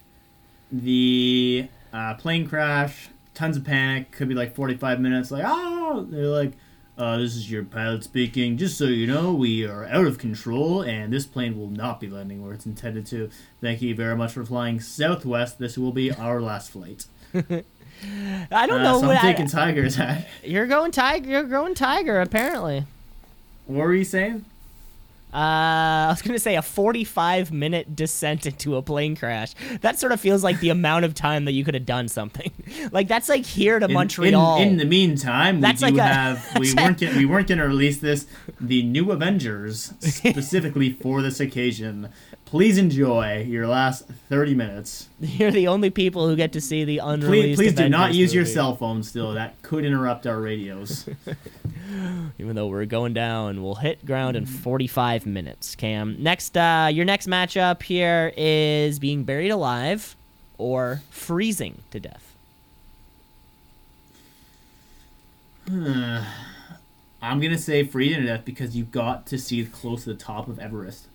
the uh, plane crash. Tons of panic. Could be like 45 minutes. Like, oh, they're like, uh, this is your pilot speaking. Just so you know, we are out of control, and this plane will not be landing where it's intended to. Thank you very much for flying Southwest. This will be our last flight. [LAUGHS] I don't Uh, know so what I'm I- taking Tigers. what you're going tiger. You're going tiger. Apparently. Were you saying? Uh, I was gonna say a 45 minute descent into a plane crash. That sort of feels like the amount of time that you could have done something. [LAUGHS] like that's like here to In- Montreal. In, in the meantime, That's we do like a- have [LAUGHS] we weren't get, we weren't going to release this. The new Avengers [LAUGHS] specifically for this occasion. Please enjoy your last thirty minutes. [LAUGHS] You're the only people who get to see the Please, unreleased. please do not use your cell phone. Still, that could interrupt our radios. [LAUGHS] Even though we're going down, we'll hit ground in 45 minutes. Cam, next, uh, your next matchup here is being buried alive or freezing to death. [SIGHS] I'm gonna say freezing to death because you got to see close to the top of Everest.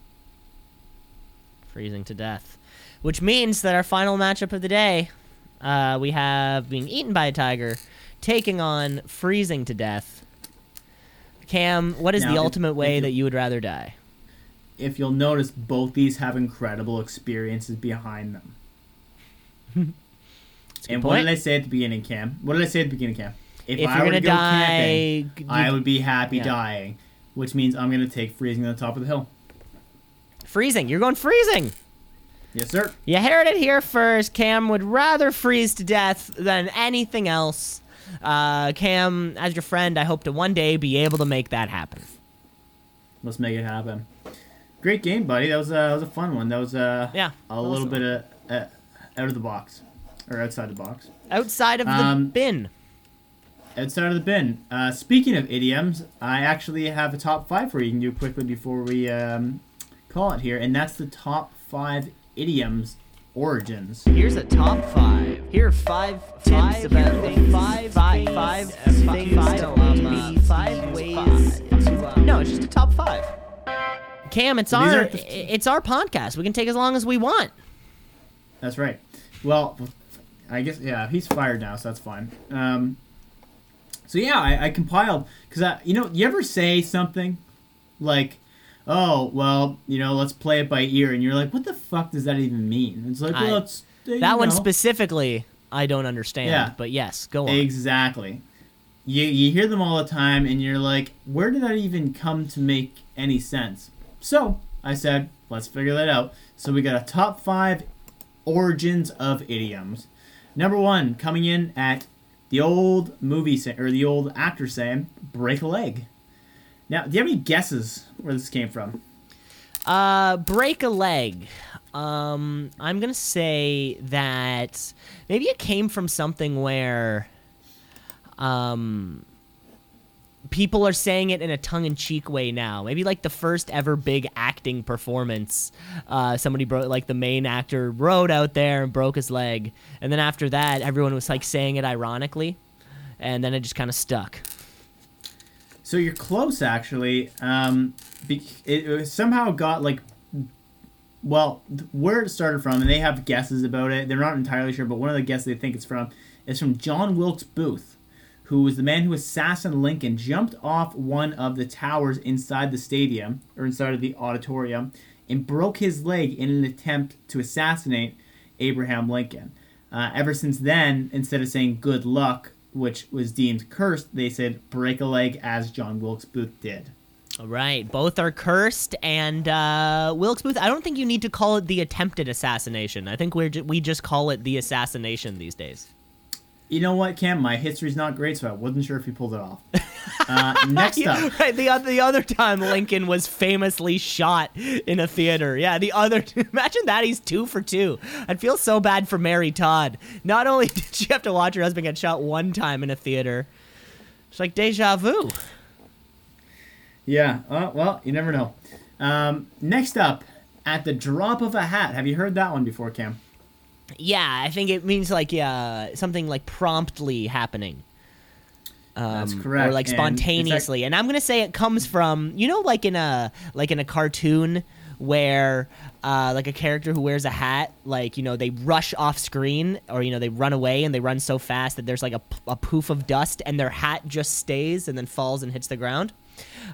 Freezing to death. Which means that our final matchup of the day, uh, we have being eaten by a tiger, taking on freezing to death. Cam, what is Now, the ultimate if way you- that you would rather die? If you'll notice, both these have incredible experiences behind them. [LAUGHS] and good what did I say at the beginning, Cam? What did I say at the beginning, Cam? If, If I were to go die, camping, g- I you- would be happy yeah. dying, which means I'm gonna take freezing on the top of the hill. Freezing. You're going freezing. Yes, sir. You heard it here first. Cam would rather freeze to death than anything else. Uh, Cam, as your friend, I hope to one day be able to make that happen. Let's make it happen. Great game, buddy. That was uh, that was a fun one. That was uh, Yeah, a little bit of uh, out of the box or outside the box. Outside of the Um, bin. Outside of the bin. Uh, speaking of idioms, I actually have a top five for you. You can do quickly before we um, call it here, and that's the top five idioms origins. Here's a top five. Here are five tips Five about things- five five five things- five things five to ways um, to uh, five ways to uh, no, it's just a top five. Cam, it's These our the- it's our podcast. We can take as long as we want. That's right. Well, I guess yeah, he's fired now, so that's fine. Um, so yeah, I, I compiled because I, you know, you ever say something like, "Oh, well, you know, let's play it by ear," and you're like, "What the fuck does that even mean?" It's like, I- well, it's That one specifically, I don't understand. Yeah. But yes, go on. Exactly. You you hear them all the time, and you're like, "Where did that even come to make any sense?" So I said, "Let's figure that out." So we got a top five origins of idioms. Number one, coming in at the old movie or the old actor saying, "Break a leg." Now, do you have any guesses where this came from? Uh, break a leg. Um, I'm gonna say that maybe it came from something where, um, people are saying it in a tongue-in-cheek way now. Maybe like the first ever big acting performance. Uh, somebody broke, like the main actor rode out there and broke his leg, and then after that, everyone was like saying it ironically, and then it just kind of stuck. So you're close, actually. Um, be- it, it somehow got like, well, where it started from, and they have guesses about it. They're not entirely sure, but one of the guesses they think it's from is from John Wilkes Booth, who was the man who assassinated Lincoln, jumped off one of the towers inside the stadium or inside of the auditorium, and broke his leg in an attempt to assassinate Abraham Lincoln. Uh, ever since then, instead of saying good luck, which was deemed cursed, they said break a leg as John Wilkes Booth did. All right, both are cursed, and uh, Wilkes Booth. I don't think you need to call it the attempted assassination. I think we're ju- we just call it the assassination these days. You know what, Cam? My history's not great, so I wasn't sure if he pulled it off. [LAUGHS] Uh, next up, right, the other the other time Lincoln was famously shot in a theater. Yeah, the other [LAUGHS] imagine that he's two for two. I'd feel so bad for Mary Todd. Not only [LAUGHS] did she have to watch her husband get shot one time in a theater, it's like deja vu. yeah. Uh, well, you never know. Um, next up, at the drop of a hat. Have you heard that one before, Cam? Yeah, I think it means like yeah, something like promptly happening. Um, That's correct, Or like and spontaneously. And I'm gonna say it comes from you know like in a like in a cartoon where uh, like a character who wears a hat like you know they rush off screen or you know they run away and they run so fast that there's like a, a poof of dust and their hat just stays and then falls and hits the ground.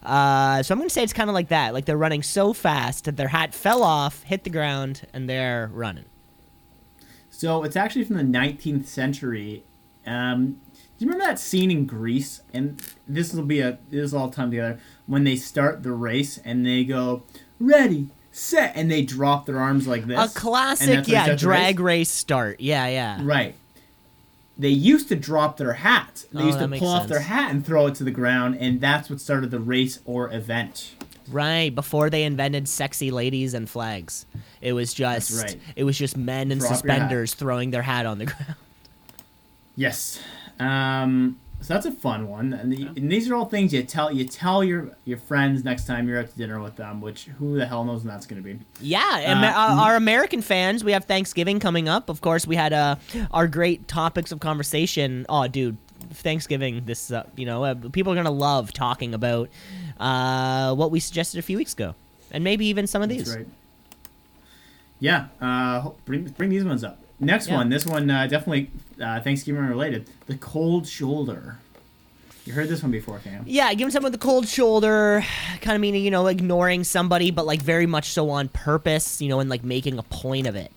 Uh, so I'm gonna say it's kind of like that. Like they're running so fast that their hat fell off, hit the ground, and they're running. So it's actually from the 19th century. Um, do you remember that scene in Grease? And this will be a this is all time together when they start the race and they go ready, set, and they drop their arms like this. A classic, that's how they yeah, drag race? race start. Yeah, yeah. Right. They used to drop their hat. They Oh, used to pull off their hat and throw it to the ground, and that's what started the race or event. Right before they invented sexy ladies and flags, it was just That's right. it was just men in hat. suspenders throwing their hat on the [LAUGHS] ground. Yes. Um, so that's a fun one, and, the, and these are all things you tell you tell your your friends next time you're out to dinner with them. Which who the hell knows when that's going to be? Yeah, and Uh, uh, our American fans, we have Thanksgiving coming up. Of course, we had uh, our great topics of conversation. Oh, dude, Thanksgiving. This, uh, you know, uh, people are gonna love talking about uh, what we suggested a few weeks ago, and maybe even some of these. Right. Yeah. Uh, bring bring these ones up. Next Yeah. one. This one uh, definitely uh, Thanksgiving related. The cold shoulder. You heard this one before, Cam? Yeah, giving someone with the cold shoulder, kind of meaning, you know, ignoring somebody, but like very much so on purpose, you know, and like making a point of it.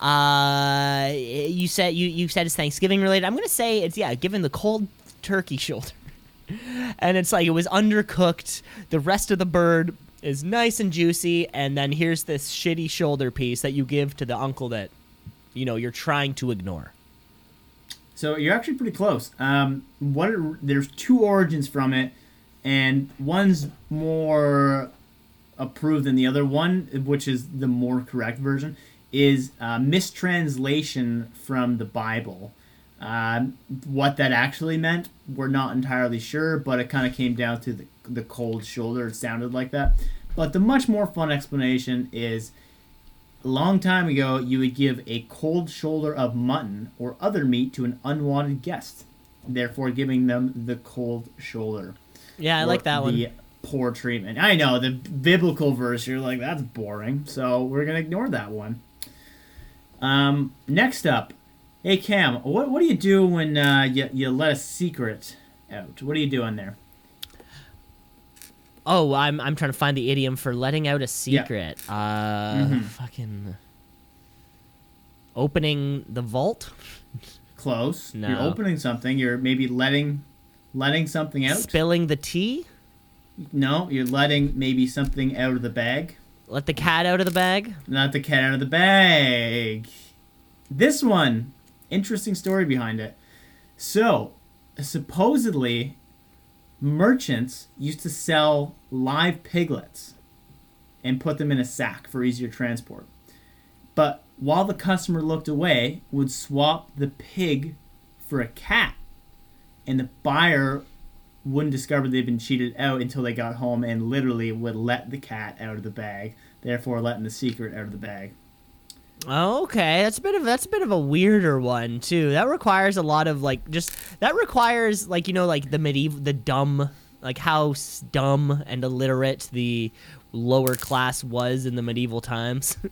Uh, you said you you said it's Thanksgiving related. I'm gonna say it's yeah, giving the cold turkey [LAUGHS] shoulder, and it's like it was undercooked. The rest of the bird is nice and juicy, and then here's this shitty shoulder piece that you give to the uncle that, you know, you're trying to ignore. So you're actually pretty close. Um, what are, there's two origins from it, and one's more approved than the other. One, which is the more correct version, is uh, mistranslation from the Bible. Um, what that actually meant, we're not entirely sure, but it kind of came down to the, the cold shoulder. It sounded like that. But the much more fun explanation is a long time ago, you would give a cold shoulder of mutton or other meat to an unwanted guest, therefore giving them the cold shoulder. Yeah, I like that one. The poor treatment. I know the biblical verse. You're like that's boring, so we're gonna ignore that one. Um, next up, hey Cam, what what do you do when uh, you you let a secret out? What are you doing there? Oh, I'm I'm trying to find the idiom for letting out a secret. Uh, Mhm. fucking opening the vault. [LAUGHS] Close. No. You're opening something. You're maybe letting letting something out. Spilling the tea. no, you're letting maybe something out of the bag. Let the cat out of the bag. Not the cat out of the bag. This one, interesting story behind it. So, supposedly, merchants used to sell live piglets and put them in a sack for easier transport. But while the customer looked away, would swap the pig for a cat, and the buyer wouldn't discover they'd been cheated out until they got home and literally would let the cat out of the bag, therefore letting the secret out of the bag. Okay, that's a bit of that's a bit of a weirder one too. That requires a lot of like just that requires like you know like the medieval the dumb like how dumb and illiterate the lower class was in the medieval times. [LAUGHS]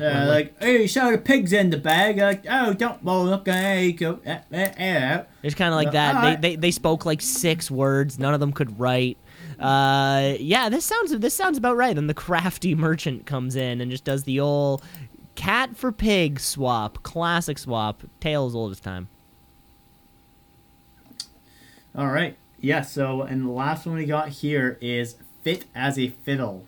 Uh, like, hey, so the pig's in the bag. Like, oh, don't well, okay, go, eh, eh, eh. It's kind of like that. They, they they spoke like six words. None of them could write. Uh, yeah, this sounds this sounds about right. Then the crafty [LAUGHS] merchant comes in and just does the old cat for pig swap, classic swap, tales old as time. All right, yeah. So, and the last one we got here is fit as a fiddle.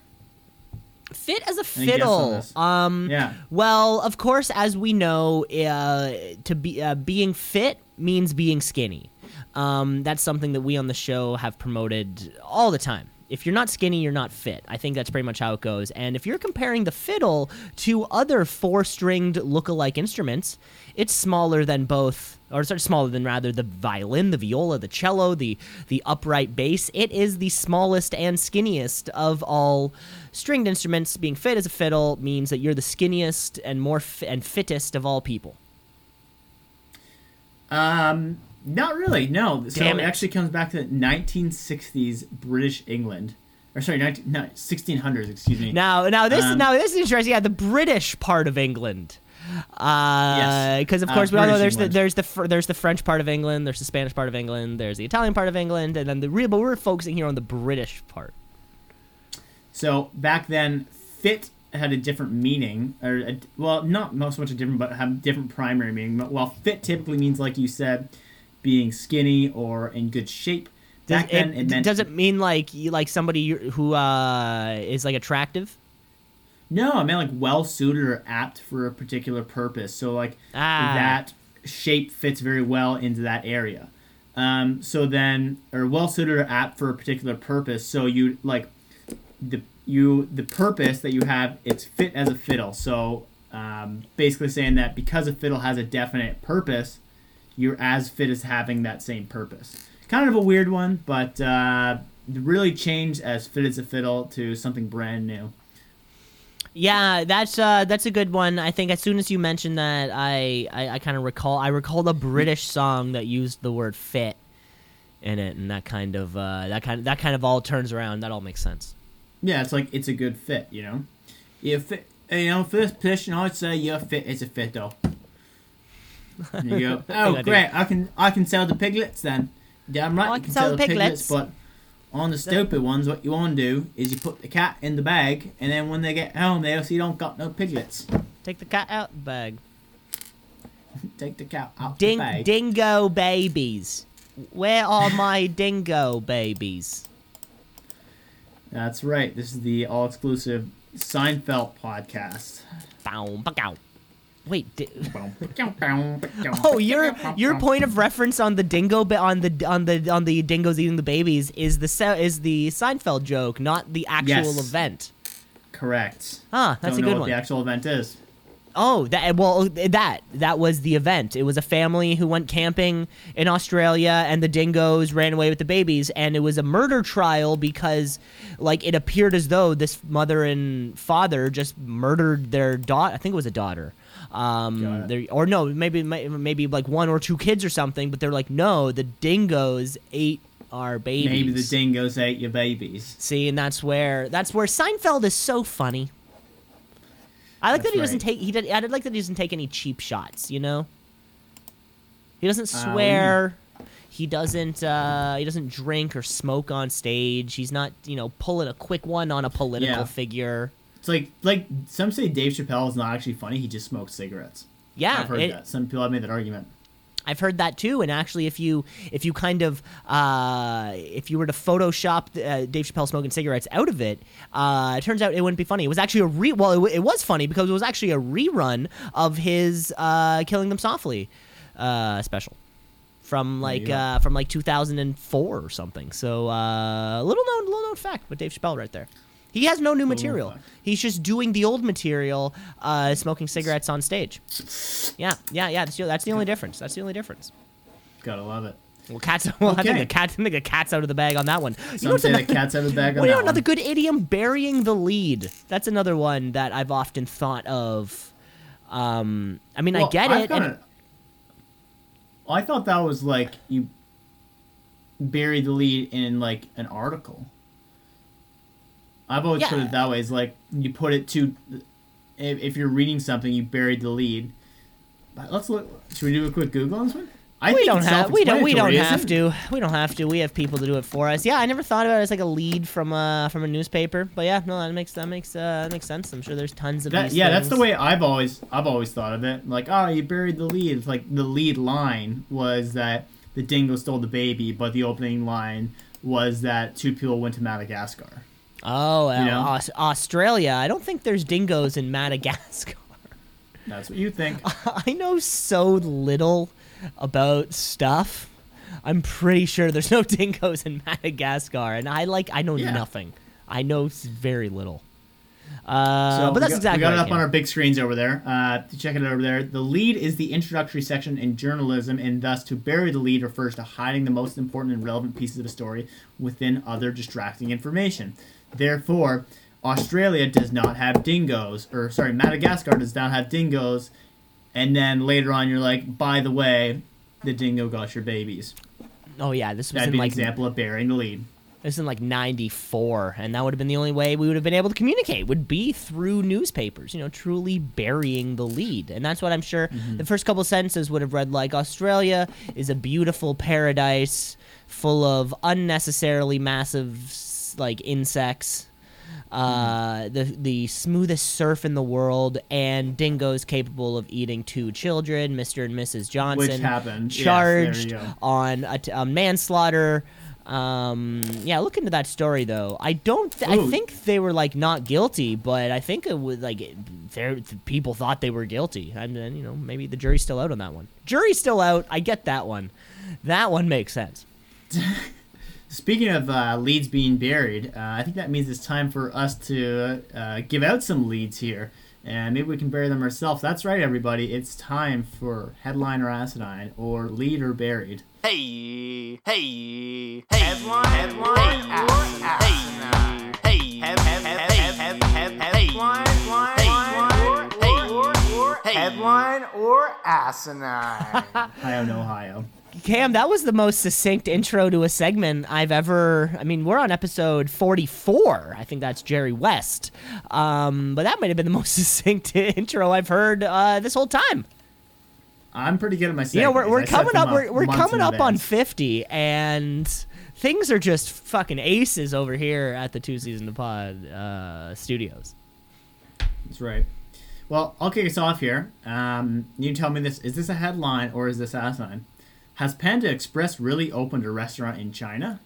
Fit as a Any guess on fiddle. Um, Yeah. Well, of course, as we know, uh, to be uh, being fit means being skinny. Um, that's something that we on the show have promoted all the time. If you're not skinny, you're not fit. I think that's pretty much how it goes. And if you're comparing the fiddle to other four-stringed look-alike instruments, it's smaller than both, or sorry, smaller than rather the violin, the viola, the cello, the the upright bass. It is the smallest and skinniest of all stringed instruments. Being fit as a fiddle means that you're the skinniest and more and fittest of all people. Um, not really. No. So Damn it it. actually comes back to 1960s British England, or sorry, 19, no, 1600s. Excuse me. Now, now this Um, now this is interesting. Yeah, the British part of England. Uh, Yes. because of Uh, course we all know there's the there's the there's the French part of England, there's the Spanish part of England, there's the Italian part of England, and then the real. But we're focusing here on the British part. So back then, fit had a different meaning, or a, well, not not so much a different, but have different primary meaning. But while fit typically means, like you said, being skinny or in good shape. Does Back then, it, it, meant does it mean like you like somebody who uh, is like attractive? no, I mean like well suited or apt for a particular purpose. So like Ah. that shape fits very well into that area. Um, so then, or well suited or apt for a particular purpose. So you like the you the purpose that you have. It's fit as a fiddle. So um, basically saying that because a fiddle has a definite purpose, you're as fit as having that same purpose. Kind of a weird one, but uh, really changed as fit as a fiddle to something brand new. Yeah, that's uh, that's a good one. I think as soon as you mentioned that, I I, I kind of recall I recall a British song that used the word fit in it, and that kind of uh, that kind of, that kind of all turns around. That all makes sense. Yeah, it's like it's a good fit, you know. You fit, you know, for this position, I'd say you're fit as a fiddle. And you go, [LAUGHS] oh I do. great, I can I can sell the piglets then. Damn right, Oh, I you can sell the piglets. but on the stupid ones, what you want to do is you put the cat in the bag, and then when they get home, they'll see you don't got no piglets. Take the cat out the bag. [LAUGHS] Take the cat out Ding, the bag. dingo babies. Where are my [LAUGHS] dingo babies? That's right. This is the all exclusive Seinfeld podcast. Bow, bow. Wait, di- [LAUGHS] oh, your your point of reference on the dingo on the on the on the dingoes eating the babies is the is the Seinfeld joke, not the actual Yes. event. correct. Ah, that's Don't a good one. the actual event is. Oh, that well, that that was the event. It was a family who went camping in Australia, and the dingoes ran away with the babies, and it was a murder trial because, like, it appeared as though this mother and father just murdered their daughter. I think it was a daughter. Um, or no, maybe maybe like one or two kids or something. But they're like, no, the dingoes ate our babies. Maybe the dingoes ate your babies. See, and that's where that's where Seinfeld is so funny. I like that That's he doesn't take he did, I like that he doesn't take any cheap shots. You know, he doesn't Uh, swear. he doesn't uh, he doesn't drink or smoke on stage. He's not you know pulling a quick one on a political Yeah. figure. It's like like some say Dave Chappelle is not actually funny. He just smokes cigarettes. Yeah, I've heard it- that. Some people have made that argument. I've heard that too. And actually, if you if you kind of uh, if you were to Photoshop uh, Dave Chappelle smoking cigarettes out of it, uh, it turns out it wouldn't be funny. It was actually a re well, it, w- it was funny because it was actually a rerun of his uh, "Killing Them Softly" uh, special from like go. uh, from like 2004 or something. So uh, little known little known fact, but Dave Chappelle right there. He has no new material. He's just doing the old material, uh, smoking cigarettes on stage. Yeah, yeah, yeah. That's the, that's the only difference. That's the only difference. Gotta love it. Well, cats. [LAUGHS] Well, I think Okay. the cat. I think the cat's out of the bag on that one. You know Some say another, the cat's out of the bag on well, you know that another one. good idiom? Burying the lead. That's another one that I've often thought of. Um, I mean, I get I've it. got and- a- I thought that was like you bury the lead in like an article. I've always put it that way. It's like you put it to, if, if you're reading something, you buried the lead. But let's look. Should we do a quick Google on this one? I we don't have. We don't. We don't have to. We don't have to. We have people to do it for us. Yeah, I never thought about it as like a lead from a from a newspaper. But yeah, no, that makes that makes uh, that makes sense. I'm sure there's tons of That, yeah, that's the way I've always I've always thought of it. Like, oh, you buried the lead. It's like the lead line was that the dingo stole the baby, but the opening line was that two people went to Madagascar. Oh, uh, You know? Aus- Australia. I don't think there's dingoes in Madagascar. That's what you think. [LAUGHS] I know so little about stuff. I'm pretty sure there's no [LAUGHS] dingoes in Madagascar, and I like I know Yeah. nothing. I know very little. Uh, So but that's got, exactly we got it up on our big screens over there. Uh, to check it out over there. The lead is the introductory section in journalism, and thus to bury the lead refers to hiding the most important and relevant pieces of a story within other distracting information. Therefore, Australia does not have dingoes, or sorry, Madagascar does not have dingoes. And then later on, you're like, by the way, the dingo got your babies. Oh yeah, this was That'd in be an example of burying the lead. this in like '94, and that would have been the only way we would have been able to communicate would be through newspapers. You know, truly burying the lead, and that's what I'm sure Mm-hmm. the first couple sentences would have read like Australia is a beautiful paradise full of unnecessarily massive like insects. Uh, the the smoothest surf in the world, and dingoes capable of eating two children, Mr. and Mrs. Johnson, which happened. Yes, charged go. on a, t- a manslaughter. Um, yeah, look into that story though. I don't. Th- I think they were like not guilty, but I think it was like there people thought they were guilty. And then you know maybe the jury's still out on that one. Jury's still out. I get that one. That one makes sense. [LAUGHS] Speaking of uh, leads being buried, uh, I think that means it's time for us to uh, give out some leads here. And maybe we can bury them ourselves. That's right, everybody. It's time for headline or asinine, or lead or buried. Hey, hey, hey, headline, headline, hey, hey, head, head, head, head, head, head, headline, headline, or, hey, headline or asinine. [LAUGHS] Ohio, Ohio. Cam, that was the most succinct intro to a segment I've ever. I mean, we're on episode 44. I think that's Jerry West. Um, but that might have been the [LAUGHS] most succinct intro I've heard uh, this whole time. I'm pretty good at my You know, we're, we're coming up. We're, we're coming up on 50, and things are just fucking aces over here at the Two C's in a Pod uh, studios. That's right. Well, I'll kick us off here. Um, you tell me this: is this a headline or is this asinine? Has Panda Express really opened a restaurant in China?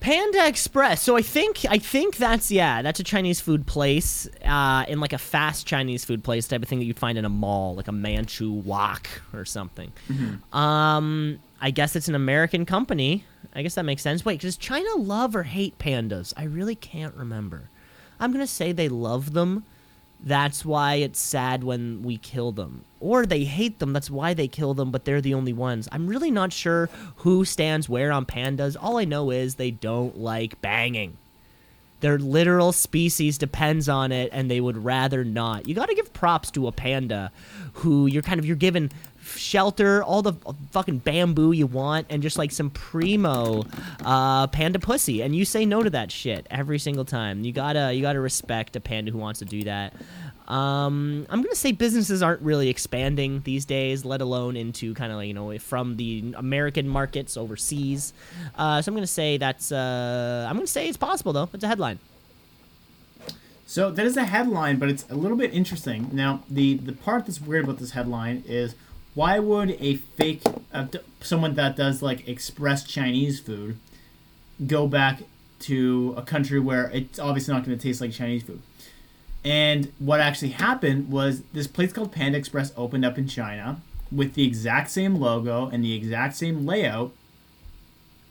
Panda Express. So I think I think that's yeah, that's a Chinese food place, uh, in like a fast Chinese food place type of thing that you'd find in a mall, like a Manchu Wok or something. Um, I guess it's an American company. I guess that makes sense. Wait, does China love or hate pandas? I really can't remember. I'm gonna say they love them, That's why it's sad when we kill them. Or they hate them. That's why they kill them, but they're the only ones. I'm really not sure who stands where on pandas. All I know is they don't like banging. Their literal species depends on it, and they would rather not. You got to give props to a panda, who you're kind of you're given shelter, all the fucking bamboo you want, and just like some primo uh, panda pussy, and you say no to that shit every single time. You gotta you gotta respect a panda who wants to do that. Um, I'm gonna say businesses aren't really expanding these days, let alone into kind of like you know from the American markets overseas. Uh, so I'm gonna say that's uh, I'm gonna say it's possible though. It's a headline. So that is a headline, but it's a little bit interesting. Now, the the part that's weird about this headline is why would a fake uh, someone that does like express Chinese food go back to a country where it's obviously not going to taste like Chinese food? And what actually happened was this place called Panda Express opened up in China with the exact same logo and the exact same layout.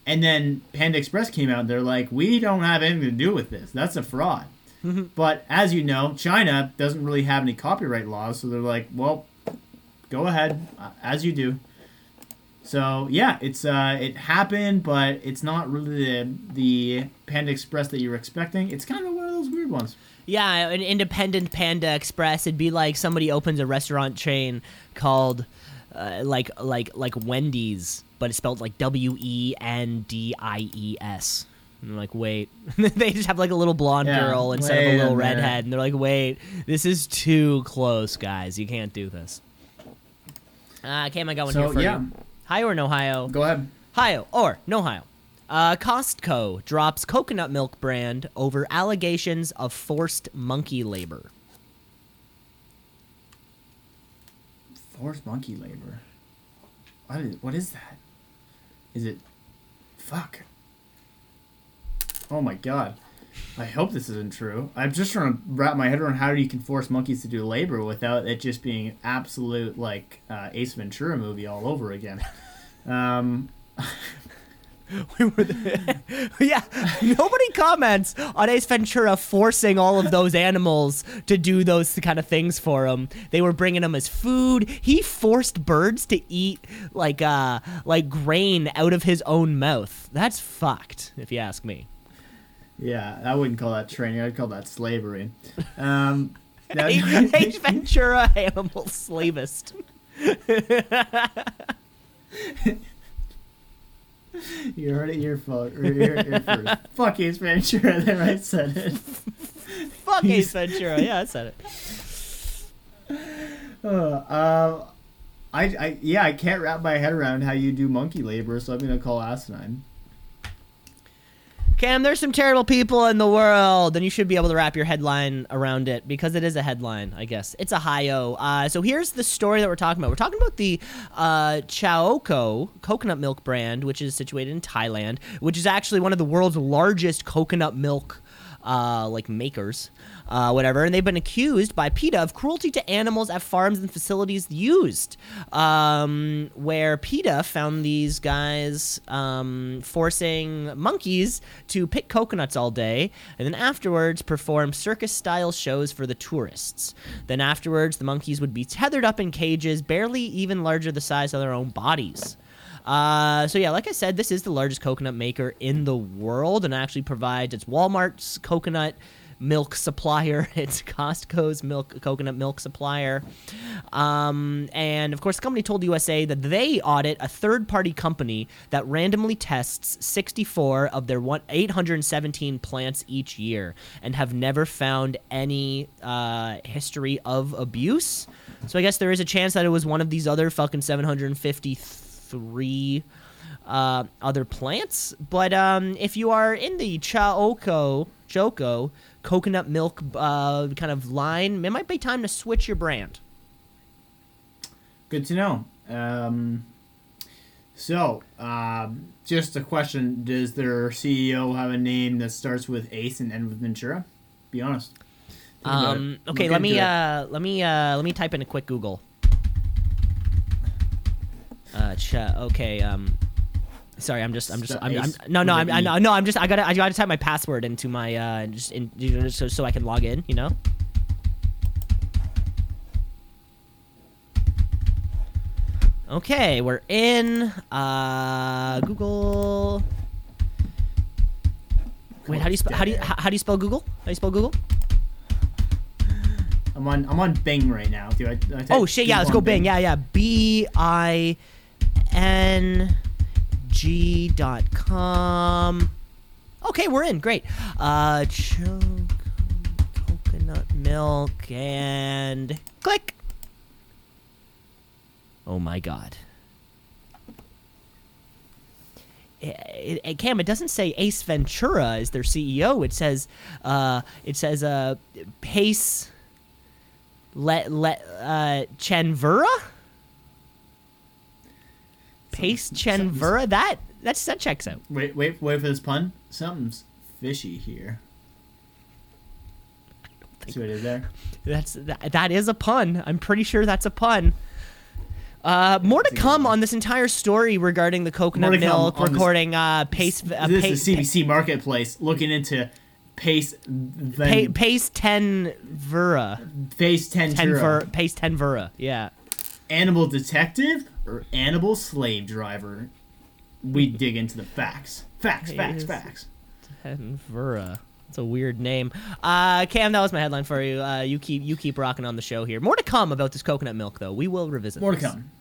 And then Panda Express came out and they're like, we don't have anything to do with this. That's a fraud. but as you know, China doesn't really have any copyright laws. So they're like, well, go ahead, uh, as you do. So yeah, it's uh, it happened, but it's not really the, the Panda Express that you're expecting. It's kind of one of those weird ones. Yeah, an independent Panda Express. It'd be like somebody opens a restaurant chain called uh, like like like Wendy's, but it's spelled like W E N D I E S. And I'm like, wait. [LAUGHS] they just have like a little blonde Yeah, girl instead of a little redhead, and they're like, wait, this is too close, guys. You can't do this. Uh, Cam, I got one So, here for yeah. you. Hi or no Ohio? Go ahead. Ohio or no Ohio. Uh, Costco drops coconut milk brand over allegations of forced monkey labor. Forced monkey labor. What is, what is that? Is it. Fuck. Oh my god. I hope this isn't true. I'm just trying to wrap my head around how you can force monkeys to do labor without it just being absolute, like, uh, Ace Ventura movie all over again. Um, [LAUGHS] We were the- [LAUGHS] yeah, nobody comments on Ace Ventura forcing all of those animals to do those kind of things for him. They were bringing him as food. He forced birds to eat like uh like grain out of his own mouth. That's fucked, if you ask me. Yeah, I wouldn't call that training. I'd call that slavery. [LAUGHS] Um, Ace [LAUGHS] Ventura, animal slavist. [LAUGHS] You heard it here, folks. Or here, here first. Fuck Ace Ventura. There, I said it. Fuck Ace Ventura. Yeah, I said it. Uh, uh, I, I, yeah, I can't wrap my head around how you do monkey labor, so I'm gonna call asinine. Cam, there's some terrible people in the world, and you should be able to wrap your headline around it because it is a headline, I guess. It's a hi-yo. Uh, so here's the story that we're talking about. We're talking about the uh, Chaokoh coconut milk brand, which is situated in Thailand, which is actually one of the world's largest coconut milk uh, like makers, uh, whatever, and they've been accused by PETA of cruelty to animals at farms and facilities used, um, where PETA found these guys um, forcing monkeys to pick coconuts all day, and then afterwards perform circus-style shows for the tourists. Then afterwards, the monkeys would be tethered up in cages, barely even larger the size of their own bodies. Uh, so yeah, like I said, this is the largest coconut maker in the world, and actually provides its Walmart's coconut milk supplier, [LAUGHS] it's Costco's milk coconut milk supplier, um, and of course, the company told USA that they audit a third-party company that randomly tests 64 of their one 817 plants each year, and have never found any uh, history of abuse. So I guess there is a chance that it was one of these other fucking 753 uh, other plants. But um, if you are in the Chaokoh, Choco coconut milk uh, kind of line, it might be time to switch your brand. Good to know. Um, so, um, just a question: Does their CEO have a name that starts with Ace and ends with Ventura? Be honest. Um, okay, let me uh, let me uh, let me type in a quick Google much. Uh, okay. Um, sorry, I'm just, I'm just, I'm, I'm no, no, I'm, I, no, I'm just, I gotta, I gotta type my password into my, uh, just, in, so, so I can log in. You know. Okay, we're in uh, Google. Wait, how do you spell? how do you how, how do you spell Google? How do you spell Google? I'm on I'm on Bing right now, dude. I, I oh shit! Yeah, let's go Bing. Bing. Yeah, yeah. B I N G dot com. Okay, we're in. Great. Uh, cho- coconut milk and click. Oh my god. It, it, Cam, it doesn't say Ace Ventura is their CEO. It says, uh, it says, uh, Pace let let uh Chenvura? Pace Chenvura? That that's that checks out. Wait, wait, wait for this pun. Something's fishy here. See what it is there? That's that, that is a pun. I'm pretty sure that's a pun. Uh, more to That's a good come on this entire story regarding the coconut More milk on this- recording. Uh, pace, uh, this pace, is CBC Marketplace looking into Pace pa- then pace ten Vura, Face Ten ten Vura, pace ten Vura. Yeah. Animal detective animal slave driver? We dig into the facts. Facts, facts, facts. Tenvura. It's a weird name. Uh, Cam, that was my headline for you. Uh, you keep you keep rocking on the show here. More to come about this coconut milk, though. We will revisit. More to come.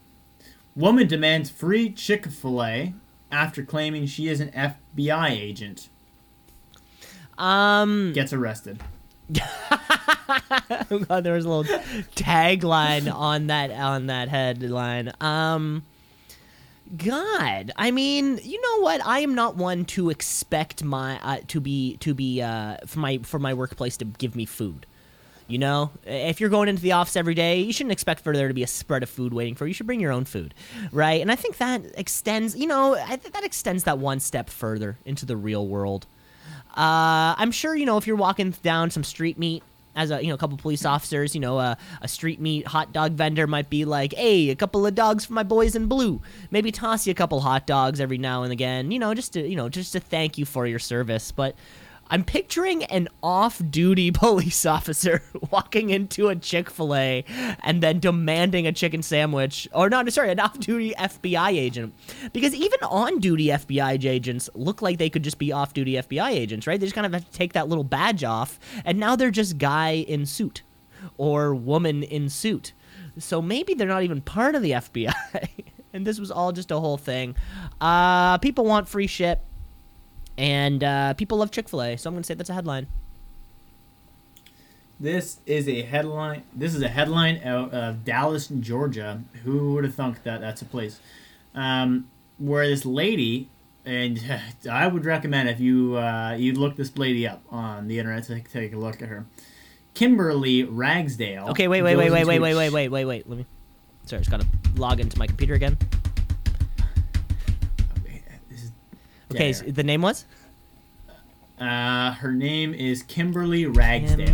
Woman demands free Chick fil A after claiming she is an FBI agent. Um, Gets arrested. [LAUGHS] [LAUGHS] oh God, there was a little tagline on that on that headline. Um, God, I mean, you know what? I am not one to expect my uh, to be to be uh, for my for my workplace to give me food. You know, if you're going into the office every day, you shouldn't expect for there to be a spread of food waiting for you. You should bring your own food, right? And I think that extends, you know, I that extends that one step further into the real world. Uh, I'm sure you know if you're walking down some street meat as a you know a couple police officers, you know a, a street meat hot dog vendor might be like, "Hey, a couple of dogs for my boys in blue." Maybe toss you a couple hot dogs every now and again, you know, just to you know just to thank you for your service. But I'm picturing an off-duty [LAUGHS] police officer [LAUGHS] walking into a Chick-fil-A and then demanding a chicken sandwich, or not, sorry, an off-duty FBI agent, because even on-duty FBI agents look like they could just be off-duty FBI agents, right? They just kind of have to take that little badge off, and now they're just guy in suit or woman in suit. So maybe they're not even part of the FBI. [LAUGHS] and this was all just a whole thing. Uh, people want free shit. And uh, people love Chick fil A, so I'm going to say that's a headline. This is a headline. This is a headline out of Dallas, Georgia. Who would have thunk that that's a place? Um, where this lady, and [LAUGHS] I would recommend if you uh, you look this lady up on the internet to take a look at her. Kimberly Ragsdale. Okay, wait, wait, goes wait, wait, wait, wait, wait, wait, wait, wait. Let me. Sorry, I just got to log into my computer again. Okay, there. so the name was? Uh, her name is Kimberly Ragsdale.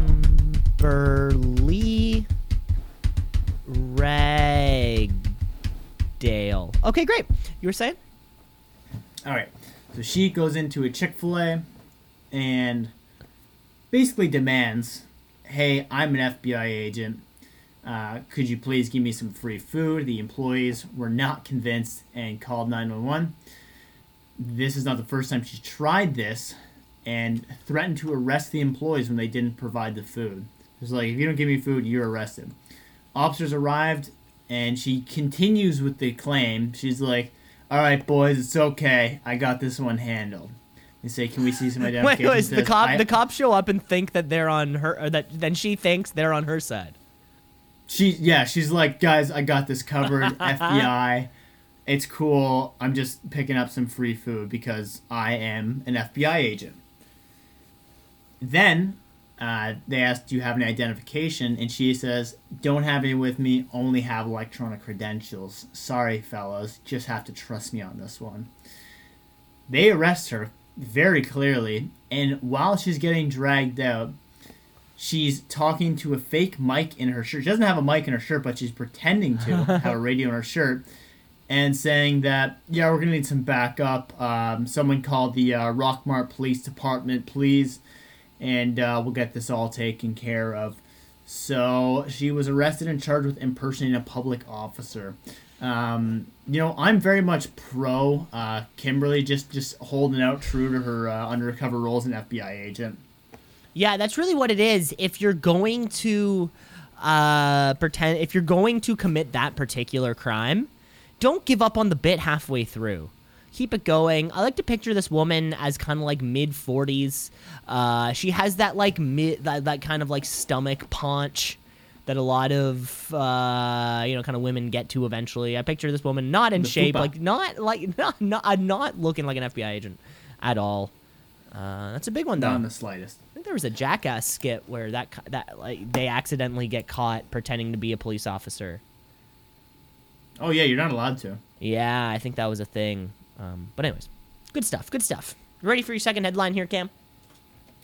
Kimberly Ragdale. Okay, great. You were saying? All right. So she goes into a Chick fil A and basically demands, hey, I'm an FBI agent. Uh, could you please give me some free food? The employees were not convinced and called 911. This is not the first time she's tried this and threatened to arrest the employees when they didn't provide the food. It's like, if you don't give me food, you're arrested. Officers arrived and she continues with the claim. She's like, all right, boys, it's okay. I got this one handled. They say, can we see some [LAUGHS] identification? wait, the Says, cop "I- the cops show up and think that they're on her or that then she thinks they're on her side. She yeah, she's like, guys, I got this covered. [LAUGHS] FBI, it's cool. I'm just picking up some free food because I am an FBI agent. Then uh, they asked, "Do you have any identification?" And she says, "Don't have any with me. Only have electronic credentials. Sorry, fellas, just have to trust me on this one." They arrest her very clearly, and while she's getting dragged out, she's talking to a fake mic in her shirt. She doesn't have a mic in her shirt, but she's pretending to [LAUGHS] have a radio in her shirt and saying that, yeah, we're to need some backup. Um, someone called the uh, Rockmart Police Department, please, and uh, we'll get this all taken care of. So she was arrested and charged with impersonating a public officer. Um, you know, I'm very much pro uh, Kimberly, just just holding out true to her uh, undercover role as an FBI agent. Yeah, that's really what it is. If you're going to uh, pretend, if you're going to commit that particular crime, don't give up on the bit halfway through. Keep it going. I like to picture this woman as kind of like mid 40s. Uh, she has that like mid that, that kind of like stomach paunch that a lot of uh, you know kind of women get to eventually. I picture this woman not in The shape, fupa. like not like [LAUGHS] not not, not looking like an FBI agent at all. Uh, that's a big one though. Not in the slightest. I think there was a jackass skit where that that like they accidentally get caught pretending to be a police officer. Oh yeah, you're not allowed to. Yeah, I think that was a thing. Um, but anyways, good stuff. Good stuff. Ready for your second headline here, Cam?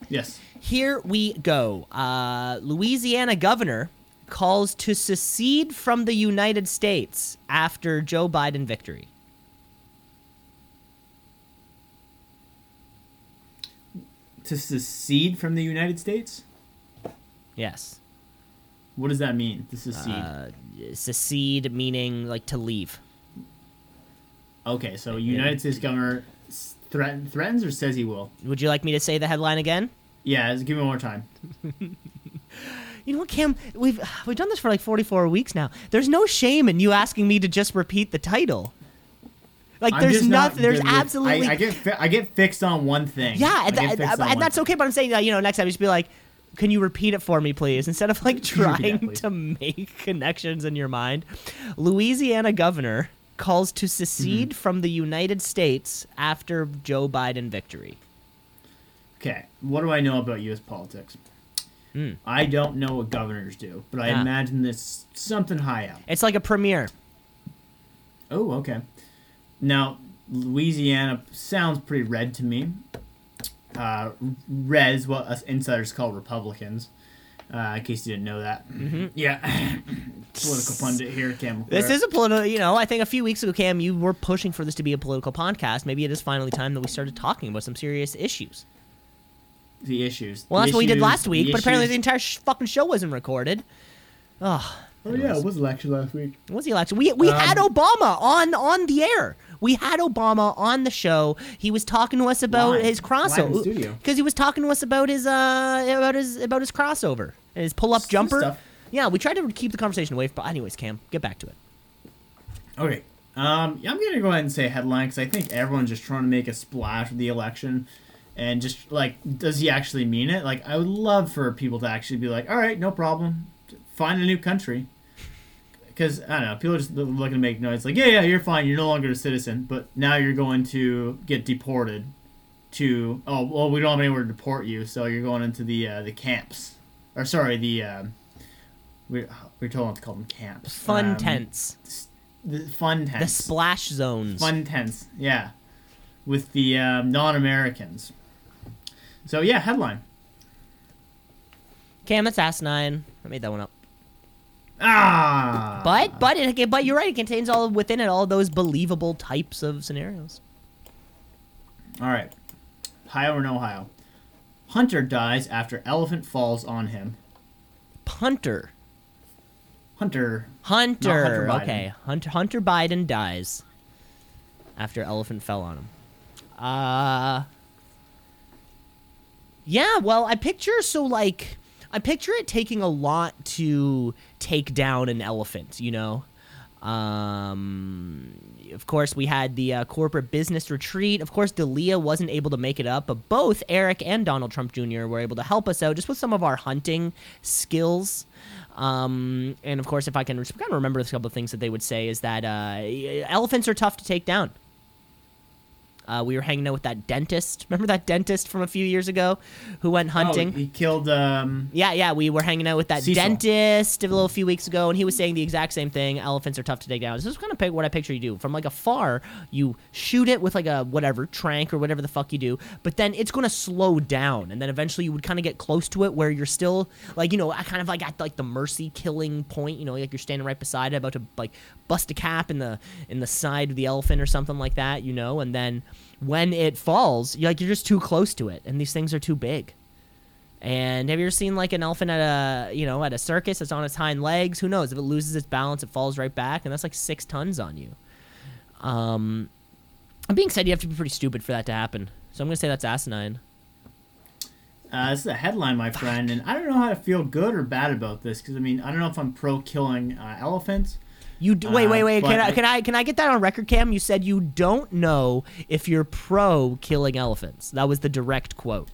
Yes. Here we go. Uh, Louisiana governor calls to secede from the United States after Joe Biden victory. To secede from the United States? Yes. What does that mean? To secede. Uh, secede meaning like to leave. okay, so United States governor threaten, threatens or says he will. Would you like me to say the headline again? Yeah, give me one more time. [LAUGHS] You know what, Cam? We've we've done this for like 44 weeks now. There's no shame in you asking me to just repeat the title. Like I'm there's nothing. There's absolutely. I, I get fi- I get fixed on one thing. yeah, and, I get that- fixed on and that's okay. But I'm saying that you know next time just be like, can you repeat it for me, please? Instead of like [LAUGHS] you repeat that, trying please? to make connections in your mind. Louisiana governor calls to secede Mm-hmm. from the United States after Joe Biden victory. Okay, what do I know about U.S. politics? Hmm. I don't know what governors do, but I Ah. imagine this something high up. It's like a premiere. Oh, okay. Now, Louisiana sounds pretty red to me. Uh, red is what us insiders call Republicans. Uh, in case you didn't know that. Yeah. [COUGHS] Political pundit here, Cam. This is a political, you know, I think a few weeks ago, Cam, you were pushing for this to be a political podcast. Maybe it is finally time that we started talking about some serious issues. the issues. Well, The that's what we did last week, the but apparently the entire sh- fucking show wasn't recorded. Oh, Oh yeah, it was election last week. what was the election? We we Um, had Obama on on the air. We had Obama on the show. He was talking to us about Live. his crossover because he was talking to us about his uh about his about his crossover and his pull up jumper. stuff. Yeah, we tried to keep the conversation away. But anyways, Cam, get back to it. Okay. Um, yeah, I'm gonna go ahead and say headline because I think everyone's just trying to make a splash with the election, and just like, does he actually mean it? Like, I would love for people to actually be like, all right, no problem, find a new country. Because I don't know, people are just looking to make noise. Like, yeah, yeah, you're fine. You're no longer a citizen, but now you're going to get deported. To oh well, we don't have anywhere to deport you, so you're going into the uh, the camps, or sorry, the um, we we're told not to call them camps. Fun Um, tents, the fun tents the splash zones. fun tents, yeah, with the um, non-Americans. So yeah, headline. Cam, that's asinine. I made that one up. Ah, But but it, but you're right. It contains all within it all those believable types of scenarios. all right, Ohio or no Ohio. Hunter dies after elephant falls on him. Punter, Hunter. Hunter. Hunter okay, Hunter Hunter Biden dies after elephant fell on him. Uh Yeah, well, I picture so like I picture it taking a lot to take down an elephant, you know. Um, of course, we had the uh, corporate business retreat. Of course, Dalia wasn't able to make it up, but both Eric and Donald Trump Jr. were able to help us out just with some of our hunting skills. Um, and of course, if I can kind of remember a couple of things that they would say is that uh, elephants are tough to take down. Uh, we were hanging out with that dentist. Remember that dentist from a few years ago who went hunting? Oh, he killed. Um, Yeah, yeah, we were hanging out with that Cecil. dentist a little few weeks ago, and he was saying the exact same thing. Elephants are tough to take down. This is kind of what I picture you do. From like afar, you shoot it with like a whatever trank or whatever the fuck you do, but then it's going to slow down, and then eventually you would kind of get close to it where you're still like you know I kind of like at like the mercy killing point. You know, like you're standing right beside it, about to like bust a cap in the in the side of the elephant or something like that. You know, and then when it falls, you're like you're just too close to it, and these things are too big And have you ever seen like an elephant at a you know at a circus that's on its hind legs? Who knows? If it loses its balance, it falls right back, and that's like six tons on you. Um, being said, you have to be pretty stupid for that to happen. So I'm gonna say that's asinine. Uh, this is a headline, my friend, and I don't know how to feel good or bad about this because I mean I don't know if I'm pro killing uh, elephants. You d- wait, wait, Uh, wait. Can I, I- can I can I get that on record, Cam? You said you don't know if you're pro killing elephants. That was the direct quote.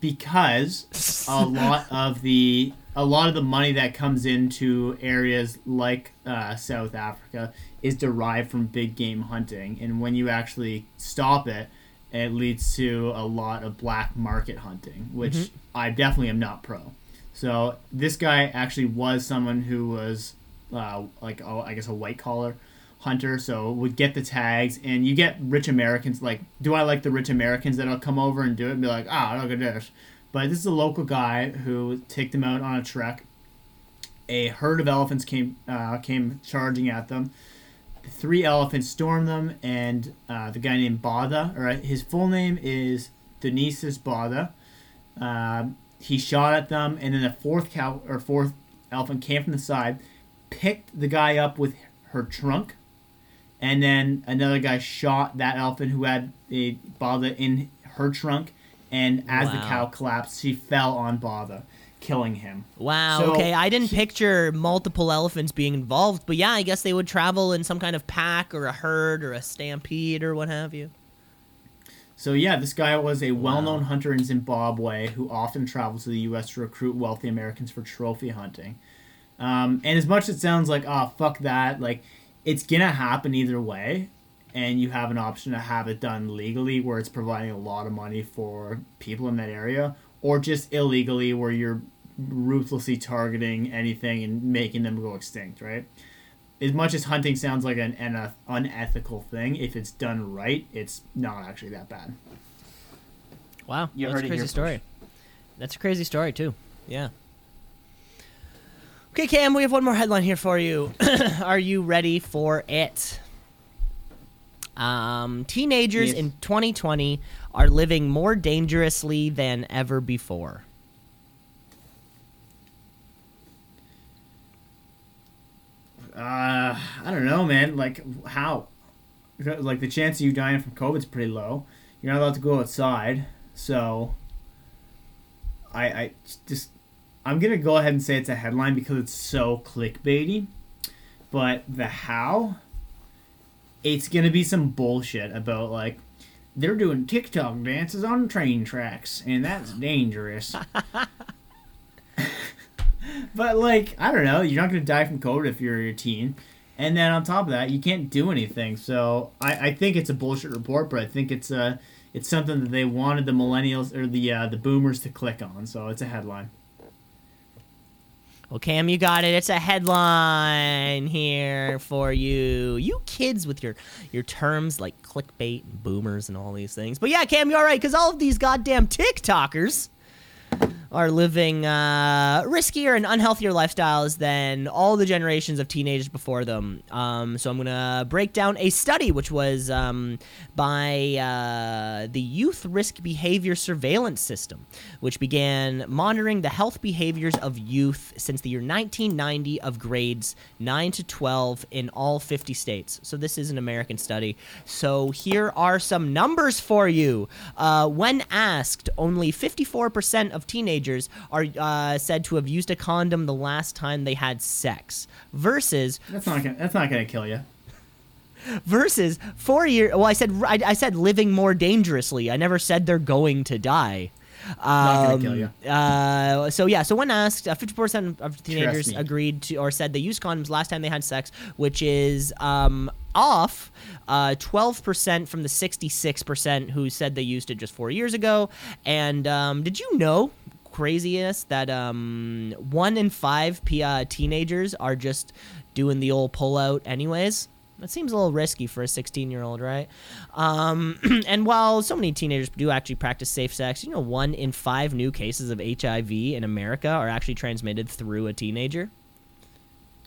because a [LAUGHS] lot of the a lot of the money that comes into areas like uh, South Africa is derived from big game hunting, and when you actually stop it, it leads to a lot of black market hunting, which I definitely am not pro. So this guy actually was someone who was uh, like oh, I guess a white collar hunter, so would get the tags, and you get rich Americans. Like, do I like the rich Americans that'll come over and do it and be like, ah, look at this? But this is a local guy who took them out on a trek. A herd of elephants came uh, came charging at them. Three elephants stormed them, and uh, the guy named Botha, right, his full name is Denises Botha. Um, he shot at them, and then the fourth cow or fourth elephant came from the side, picked the guy up with her trunk, and then another guy shot that elephant who had a Botha in her trunk, and as the cow collapsed, she fell on Botha, killing him. Wow. So- okay, I didn't picture multiple elephants being involved, but yeah, I guess they would travel in some kind of pack or a herd or a stampede or what have you. So yeah, this guy was a well-known hunter in Zimbabwe who often traveled to the U.S. to recruit wealthy Americans for trophy hunting. Um, and as much as it sounds like, oh fuck that, like it's gonna happen either way, and you have an option to have it done legally, where it's providing a lot of money for people in that area, or just illegally, where you're ruthlessly targeting anything and making them go extinct, right? as much as hunting sounds like an, an unethical thing, if it's done right, it's not actually that bad. Wow, You that's a crazy here story. That's a crazy story too. Yeah. Okay, Cam, we have one more headline here for you. [CLEARS THROAT] Are you ready for it? Um, teenagers Yes. in 2020 are living more dangerously than ever before. Uh, I don't know, man. Like how? Like the chance of you dying from COVID's pretty low. You're not allowed to go outside, so I I just I'm gonna go ahead and say it's a headline because it's so clickbaity. But the how? It's gonna be some bullshit about like they're doing TikTok dances on train tracks and that's dangerous. [LAUGHS] But like, I don't know, you're not gonna die from COVID if you're a teen. And then on top of that, you can't do anything. So I, I think it's a bullshit report, but I think it's uh it's something that they wanted the millennials or the uh, the boomers to click on. So it's a headline. Well, Cam, you got it. It's a headline here for you. You kids with your your terms like clickbait and boomers and all these things. But yeah, Cam, you're all right because all of these goddamn TikTokers are living uh, riskier and unhealthier lifestyles than all the generations of teenagers before them. Um, so I'm gonna break down a study which was um, by uh, the Youth Risk Behavior Surveillance System, which began monitoring the health behaviors of youth since the year 1990 of grades 9 to 12 in all 50 states. So this is an American study. So here are some numbers for you. Uh, when asked, only 54% of teenagers are uh, said to have used a condom the last time they had sex, versus That's not gonna that's not gonna kill you. versus four year. Well, I said I, I said living more dangerously. I never said they're going to die. Not gonna Um, kill you. Uh, so yeah, so when asked, uh, fifty percent of teenagers agreed to or said they used condoms last time they had sex, which is um, off uh, twelve percent from the sixty-six percent who said they used it just four years ago. And um, did you know? Craziness that um, one in five P- uh, teenagers are just doing the old pullout anyways. That seems a little risky for a 16 year old, right? Um, [CLEARS THROAT] and while so many teenagers do actually practice safe sex, you know, one in five new cases of HIV in America are actually transmitted through a teenager.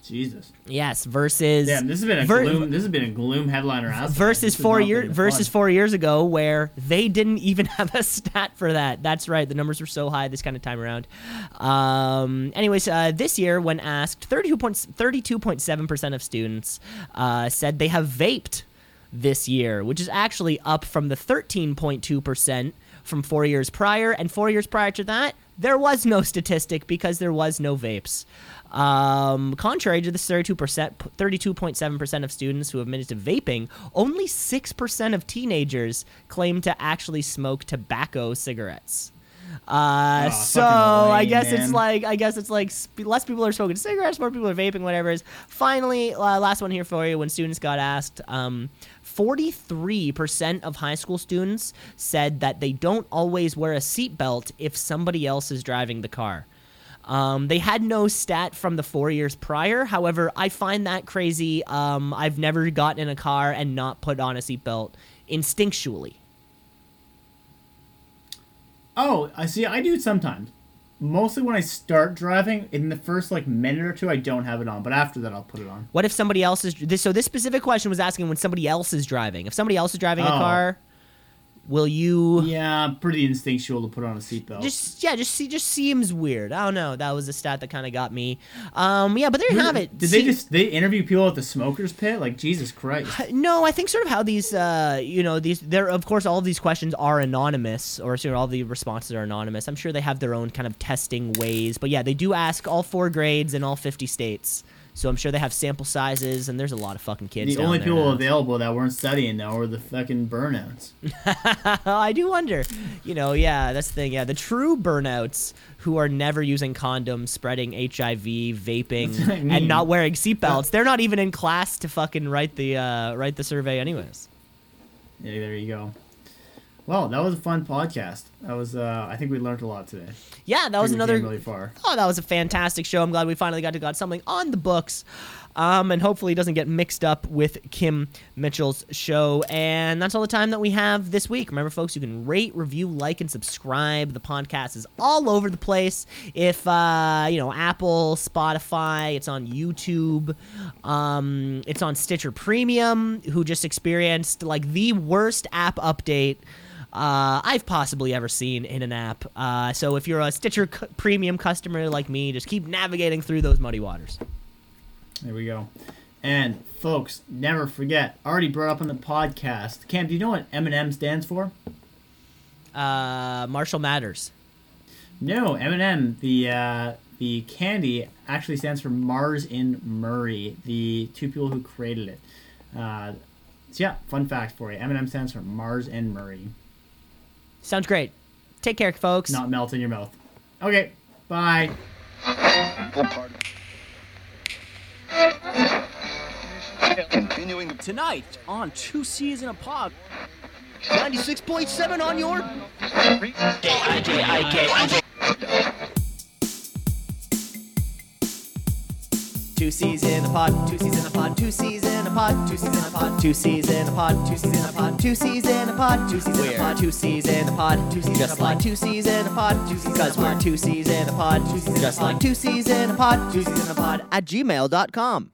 Jesus. Yes, versus Damn, this has been a ver- gloom. This has been a gloom headliner. aspect. versus four not years versus fun. four years ago where they didn't even [LAUGHS] have a stat for that that's right the numbers were so high this kind of time around um, anyways uh, this year when asked 32.7% of students uh, said they have vaped this year which is actually up from the 13.2% from four years prior and four years prior to that there was no statistic because there was no vapes um, contrary to the 32%, 32.7% of students who have admitted to vaping, only 6% of teenagers claim to actually smoke tobacco cigarettes. Uh, Oh, so fucking I lame, guess it's like I guess it's like sp- less people are smoking cigarettes, more people are vaping, whatever it is. Finally, uh, last one here for you. When students got asked, um, 43% of high school students said that they don't always wear a seatbelt if somebody else is driving the car. Um, they had no stat from the four years prior. However, I find that crazy. Um, I've never gotten in a car and not put on a seatbelt instinctually. Oh, I see. I do it sometimes. Mostly when I start driving, in the first like minute or two, I don't have it on, but after that, I'll put it on. What if somebody else is this? So this specific question was asking when somebody else is driving. If somebody else is driving a Oh. car, will you? Yeah, pretty instinctual to put on a seatbelt. Just yeah, just see, just seems weird. I don't know. That was a stat that kind of got me. Um, yeah, but there you have it. Did they just they interview people at the smokers pit? Like Jesus Christ. [SIGHS] No, I think sort of how these, uh, you know, these. There, of course, all of these questions are anonymous, or all the responses are anonymous. I'm sure they have their own kind of testing ways, but yeah, they do ask all four grades in all 50 states. So I'm sure they have sample sizes, and there's a lot of fucking kids. The only people now. available that weren't studying though were the fucking burnouts. [LAUGHS] I do wonder. You know, yeah, that's the thing. Yeah, the true burnouts who are never using condoms, spreading HIV, vaping, I and not wearing seatbelts. They're not even in class to fucking write the uh, write the survey, anyways. Yeah, there you go. Well, that was a fun podcast. That was uh I think we learned a lot today. Yeah, that was another really far. Oh, that was a fantastic show. I'm glad we finally got to got something on the books. Um, and hopefully it doesn't get mixed up with Kim Mitchell's show. And that's all the time that we have this week. Remember, folks, you can rate, review, like, and subscribe. The podcast is all over the place. If, uh, you know, Apple, Spotify, it's on YouTube, um, it's on Stitcher Premium, who just experienced like the worst app update uh, I've possibly ever seen in an app. Uh, so if you're a Stitcher c- Premium customer like me, just keep navigating through those muddy waters. There we go. And folks, never forget, already brought up on the podcast. Cam, do you know what M&M stands for? Uh, Marshall Mathers. No, M&M, the uh, the candy actually stands for Mars in Murrie, the two people who created it. Uh, so yeah, fun fact for you. M&M stands for Mars and Murrie. Sounds great. Take care, folks. Not melt in your mouth. Okay, bye. Continuing Tonight on Two C's in a Pod. 96.7 on your Two C's in a pod, two C's in a pod, two C's in a pod, two C's in a pod, two C's in a pod, two C's in a pod, two C's in a pod, two C's in a pod, two C's in a pod, two C's just like two C's in a pod, two C's because we're two C's in a pod, two C's just like two C's in a pod, two C's in a pod at gmail.com.